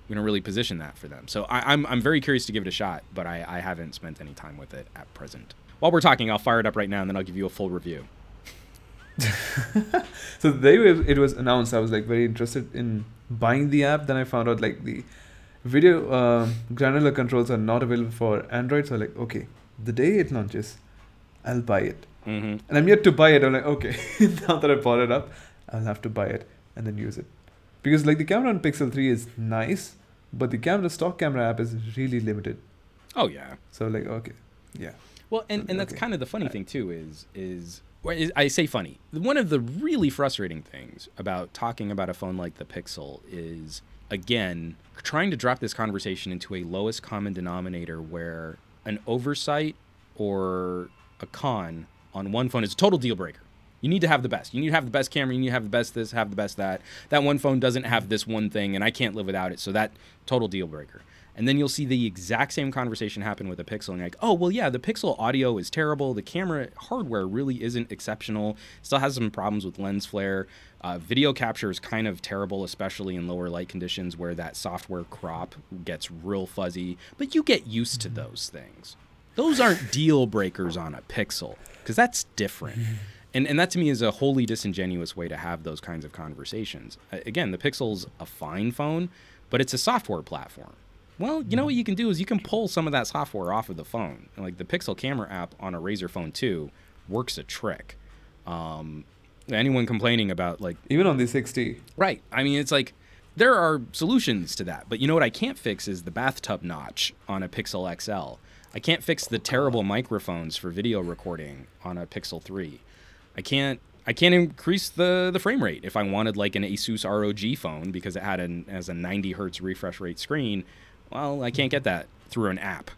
Speaker 2: we don't really position that for them. So I, am I'm, I'm very curious to give it a shot, but I, I haven't spent any time with it at present while we're talking, I'll fire it up right now and then I'll give you a full review.
Speaker 1: so the day it was announced, I was like very interested in buying the app. Then I found out like the video uh, granular controls are not available for Android. So like, okay, the day it launches, I'll buy it. Mm-hmm. And I'm yet to buy it. I'm like, okay, now that I bought it up, I'll have to buy it and then use it. Because like the camera on Pixel 3 is nice, but the camera stock camera app is really limited.
Speaker 2: Oh yeah.
Speaker 1: So like okay, yeah.
Speaker 2: Well, and, and that's kind of the funny thing too is is I say funny. One of the really frustrating things about talking about a phone like the Pixel is again trying to drop this conversation into a lowest common denominator where an oversight or a con on one phone is a total deal breaker. You need to have the best. You need to have the best camera. You need to have the best this, have the best that. That one phone doesn't have this one thing, and I can't live without it. So that total deal breaker. And then you'll see the exact same conversation happen with a Pixel, and you're like, oh, well, yeah, the Pixel audio is terrible. The camera hardware really isn't exceptional. Still has some problems with lens flare. Uh, video capture is kind of terrible, especially in lower light conditions where that software crop gets real fuzzy. But you get used to those things. Those aren't deal breakers on a Pixel, because that's different. And, and that to me is a wholly disingenuous way to have those kinds of conversations. Again, the Pixel's a fine phone, but it's a software platform. Well, you know what you can do is you can pull some of that software off of the phone. Like the Pixel camera app on a Razer Phone 2 works a trick. Um, anyone complaining about like
Speaker 1: Even on the 60.
Speaker 2: Right. I mean, it's like there are solutions to that, but you know what I can't fix is the bathtub notch on a Pixel XL. I can't fix the terrible microphones for video recording on a Pixel 3. I can't I can't increase the the frame rate if I wanted like an Asus ROG phone because it had an as a 90 hertz refresh rate screen. Well, I can't get that through an app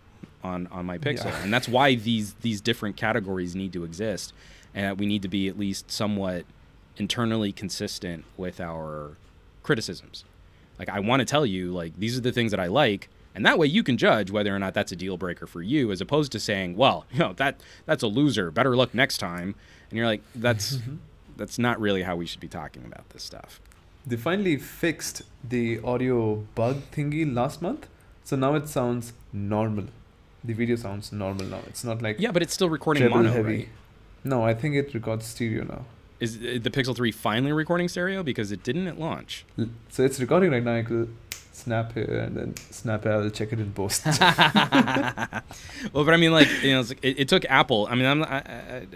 Speaker 2: on on my Pixel,
Speaker 1: Yeah.
Speaker 2: and that's why these these different categories need to exist, and we need to be at least somewhat internally consistent with our criticisms. Like I want to tell you, like these are the things that I like, and that way you can judge whether or not that's a deal breaker for you, as opposed to saying, well, you know that that's a loser. Better luck next time. And you're like, that's that's not really how we should be talking about this stuff.
Speaker 1: They finally fixed the audio bug thingy last month. So now it sounds normal. The video sounds normal now. It's not like
Speaker 2: Yeah, but it's still recording mono,
Speaker 1: heavy.
Speaker 2: right?
Speaker 1: No, I think it records stereo now.
Speaker 2: Is uh, the Pixel 3 finally recording stereo because it didn't at launch?
Speaker 1: So it's recording right now. I could snap here and then snap here. I'll check it in post.
Speaker 2: well, but I mean, like you know, it's like- it, it took Apple. I mean, I'm, I, I,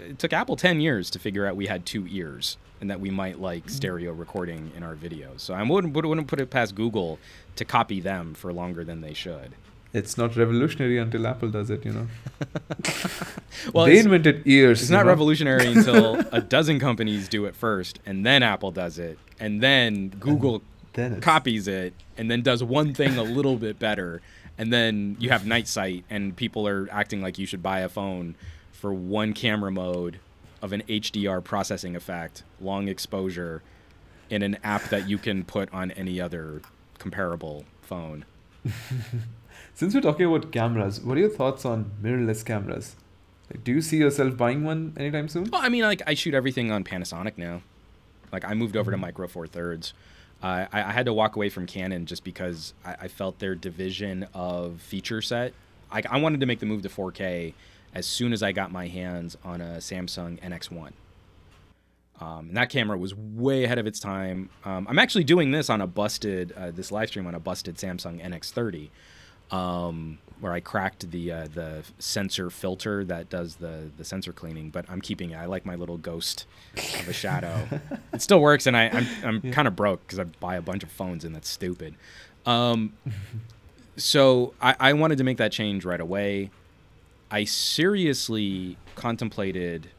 Speaker 2: it took Apple ten years to figure out we had two ears and that we might like mm-hmm. stereo recording in our videos. So I wouldn't would- wouldn't put it past Google to copy them for longer than they should.
Speaker 1: it's not revolutionary until Apple does it, you know.
Speaker 2: Well,
Speaker 1: they invented ears.
Speaker 2: it's not
Speaker 1: know?
Speaker 2: revolutionary until a dozen companies do it first, and then Apple does it, and then Google
Speaker 1: Then
Speaker 2: copies it and then does one thing a little bit better and then you have night sight and people are acting like you should buy a phone for one camera mode of an HDR processing effect, long exposure in an app that you can put on any other comparable phone.
Speaker 1: Since we're talking about cameras, what are your thoughts on mirrorless cameras? Like, do you see yourself buying one anytime soon?
Speaker 2: Well, I mean, like I shoot everything on Panasonic now. Like I moved over to Micro Four Thirds. Uh, I, I had to walk away from Canon just because I, I felt their division of feature set. I, I wanted to make the move to 4K as soon as I got my hands on a Samsung NX1. Um, and that camera was way ahead of its time. Um, I'm actually doing this on a busted, uh, this live stream on a busted Samsung NX30, um, where I cracked the uh, the sensor filter that does the the sensor cleaning. But I'm keeping it. I like my little ghost of a shadow. it still works, and I, I'm I'm kind of broke because I buy a bunch of phones, and that's stupid. Um, so I, I wanted to make that change right away. I seriously contemplated.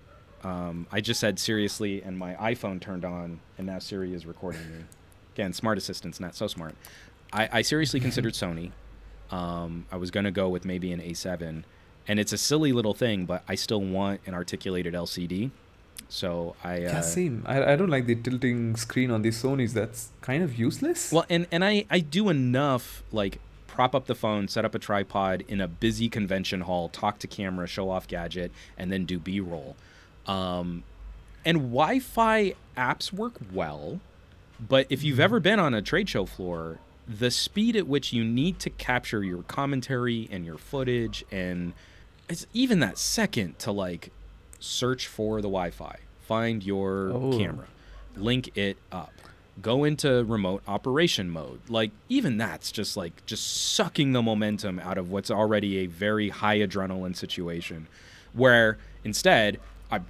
Speaker 2: Um, I just said seriously, and my iPhone turned on, and now Siri is recording me. Again, smart assistant's not so smart. I, I seriously considered Sony. Um, I was gonna go with maybe an A7, and it's a silly little thing, but I still want an articulated LCD. So I
Speaker 1: yeah,
Speaker 2: uh,
Speaker 1: same. I, I don't like the tilting screen on the Sony's. That's kind of useless.
Speaker 2: Well, and and I I do enough like prop up the phone, set up a tripod in a busy convention hall, talk to camera, show off gadget, and then do B-roll. Um, and Wi-Fi apps work well, but if you've ever been on a trade show floor, the speed at which you need to capture your commentary and your footage and it's even that second to like search for the Wi-Fi, find your
Speaker 1: Oh.
Speaker 2: camera, link it up, go into remote operation mode. Like even that's just like just sucking the momentum out of what's already a very high adrenaline situation where instead I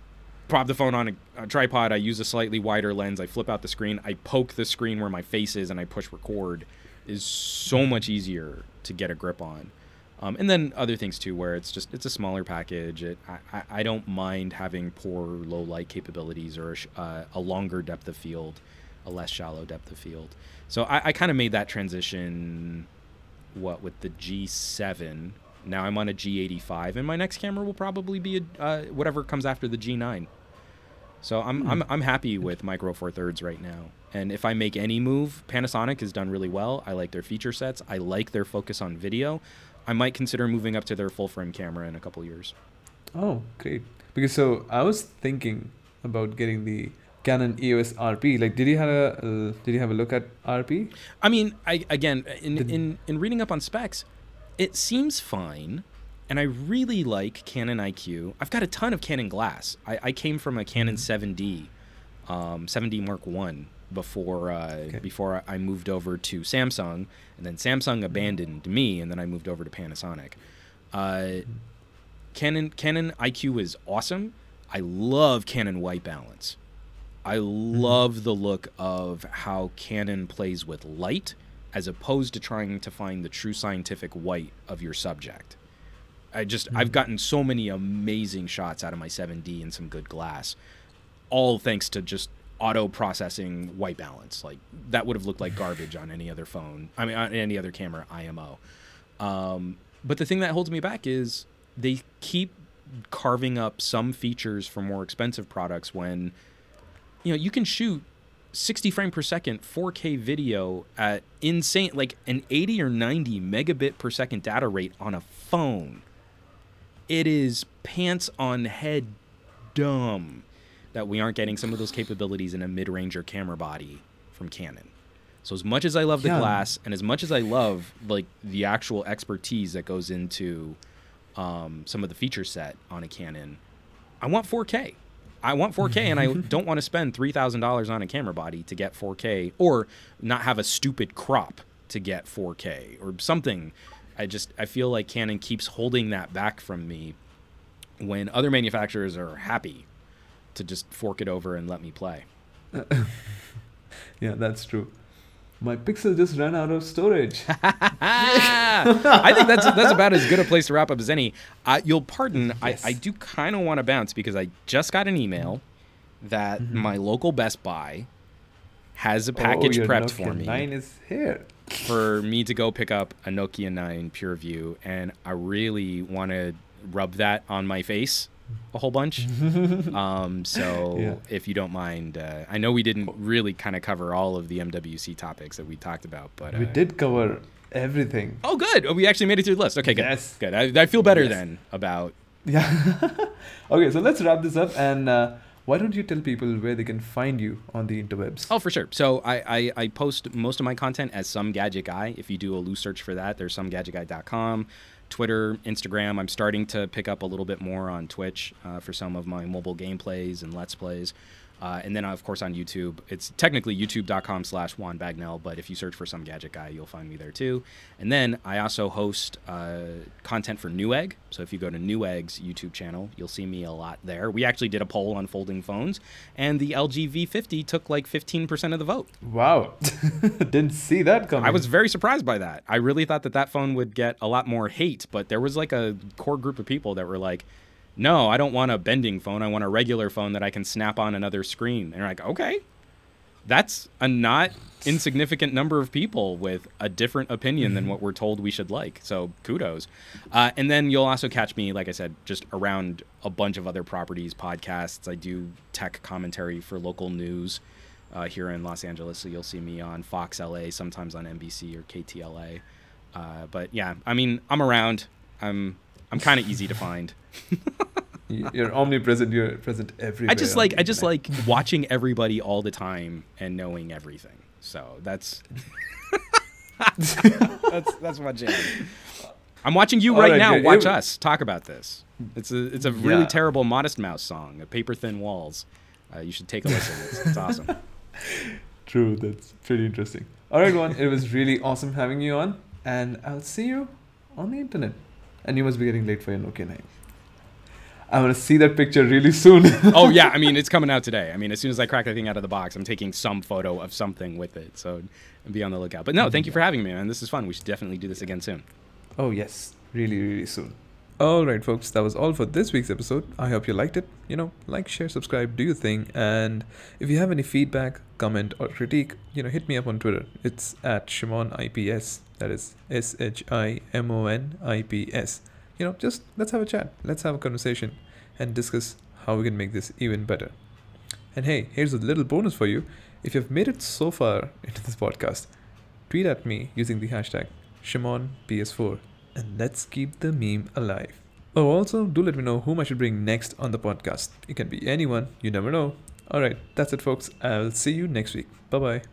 Speaker 2: prop the phone on a, a tripod, I use a slightly wider lens, I flip out the screen, I poke the screen where my face is and I push record is so much easier to get a grip on. Um, and then other things too, where it's just it's a smaller package. It, I, I, don't mind having poor low light capabilities or a, uh, a longer depth of field, a less shallow depth of field. So I, I kind of made that transition. What with the G7? Now I'm on a G85, and my next camera will probably be a, uh, whatever comes after the G9. So I'm, I'm I'm happy with Micro Four Thirds right now. And if I make any move, Panasonic has done really well. I like their feature sets. I like their focus on video. I might consider moving up to their full frame camera in a couple years.
Speaker 1: Oh, great. Because so I was thinking about getting the Canon EOS RP. Like, did you have a uh, did you have a look at RP?
Speaker 2: I mean, I again in
Speaker 1: Did-
Speaker 2: in in reading up on specs, it seems fine, and I really like Canon IQ. I've got a ton of Canon glass. I, I came from a Canon 7D, um, 7D Mark One before uh,
Speaker 1: Okay.
Speaker 2: before I moved over to Samsung, and then Samsung abandoned me, and then I moved over to Panasonic. Uh, Canon Canon IQ is awesome. I love Canon white balance. I love the look of how Canon plays with light as opposed to trying to find the true scientific white of your subject. I just I've gotten so many amazing shots out of my 7D and some good glass all thanks to just auto processing white balance. Like that would have looked like garbage on any other phone. I mean on any other camera IMO. Um, but the thing that holds me back is they keep carving up some features for more expensive products when you know you can shoot 60 frame per second 4K video at insane like an 80 or 90 megabit per second data rate on a phone. It is pants on head dumb that we aren't getting some of those capabilities in a mid-ranger camera body from Canon. So as much as I love the
Speaker 1: Yeah.
Speaker 2: glass and as much as I love like the actual expertise that goes into um, some of the feature set on a Canon, I want 4K. I want 4K, and I don't want to spend three thousand dollars on a camera body to get 4K, or not have a stupid crop to get 4K or something. I just I feel like Canon keeps holding that back from me when other manufacturers are happy to just fork it over and let me play.
Speaker 1: Yeah, that's true. My Pixel just ran out of storage.
Speaker 2: I think that's that's about as good a place to wrap up as any. Uh, you'll pardon,
Speaker 1: Yes.
Speaker 2: I, I do kind of want to bounce because I just got an email that
Speaker 1: Mhm.
Speaker 2: my local Best Buy has a package
Speaker 1: oh,
Speaker 2: prepped
Speaker 1: Nokia
Speaker 2: for me
Speaker 1: 9 is here.
Speaker 2: for me to go pick up a Nokia 9 PureView, and I really want to rub that on my face a whole bunch. Um, so
Speaker 1: Yeah.
Speaker 2: if you don't mind, uh, I know we didn't really kind of cover all of the MWC topics that we talked about, but
Speaker 1: we
Speaker 2: uh,
Speaker 1: did cover everything.
Speaker 2: Oh, good. Oh, we actually made it through the list. Okay, good.
Speaker 1: Yes.
Speaker 2: Good. I, I feel better
Speaker 1: Yes.
Speaker 2: then about.
Speaker 1: Yeah. okay, so let's wrap this up. And uh, why don't you tell people where they can find you on the interwebs?
Speaker 2: Oh, for sure. So I, I, I post most of my content as Some Gadget Guy. If you do a loose search for that, there's somegadgetguy.com. Twitter, Instagram. I'm starting to pick up a little bit more on Twitch uh, for some of my mobile gameplays and Let's Plays. Uh, and then, of course, on YouTube, it's technically youtube.com slash Juan Bagnell, but if you search for some gadget guy, you'll find me there too. And then I also host uh, content for Newegg. So if you go to Newegg's YouTube channel, you'll see me a lot there. We actually did a poll on folding phones, and the LG V50 took like 15% of the vote.
Speaker 1: Wow. Didn't see that coming.
Speaker 2: I was very surprised by that. I really thought that that phone would get a lot more hate, but there was like a core group of people that were like, "No, I don't want a bending phone. I want a regular phone that I can snap on another screen." And you're like, "Okay." That's a not insignificant number of people with a different opinion than what we're told we should like. So kudos. Uh, and then you'll also catch me, like I said, just around a bunch of other properties, podcasts. I do tech commentary for local news uh, here in Los Angeles. So you'll see me on Fox LA, sometimes on NBC or KTLA. Uh, but yeah, I mean, I'm around. I'm I'm kind of easy to find.
Speaker 1: You're omnipresent. You're present everywhere.
Speaker 2: I just like I just like watching everybody all the time and knowing everything. So that's that's that's my jam. I'm watching you
Speaker 1: All
Speaker 2: right
Speaker 1: right,
Speaker 2: now.
Speaker 1: good.
Speaker 2: Watch
Speaker 1: It-
Speaker 2: us talk about this. It's a it's a really
Speaker 1: Yeah.
Speaker 2: terrible Modest Mouse song, a paper thin walls. Uh, you should take a listen. It's, it's awesome.
Speaker 1: True. That's pretty interesting. All right, Juan. It was really awesome having you on, and I'll see you on the internet. And you must be getting late for your Nokia 9. I want to see that picture really soon.
Speaker 2: oh yeah, I mean it's coming out today. I mean as soon as I crack that thing out of the box, I'm taking some photo of something with it. So be on the lookout. But no, thank you for having me, man. This is fun. We should definitely do this again soon.
Speaker 1: Oh, yes. Really, really soon. Alright, folks, that was all for this week's episode. I hope you liked it. You know, like, share, subscribe, do your thing. And if you have any feedback, comment, or critique, you know, hit me up on Twitter. It's at Shimon IPS. That is S H I M O N I P S. You know, just let's have a chat. Let's have a conversation and discuss how we can make this even better. And hey, here's a little bonus for you. If you've made it so far into this podcast, tweet at me using the hashtag ShimonPS4 and let's keep the meme alive. Oh, also, do let me know whom I should bring next on the podcast. It can be anyone, you never know. Alright, that's it, folks. I'll see you next week. Bye bye.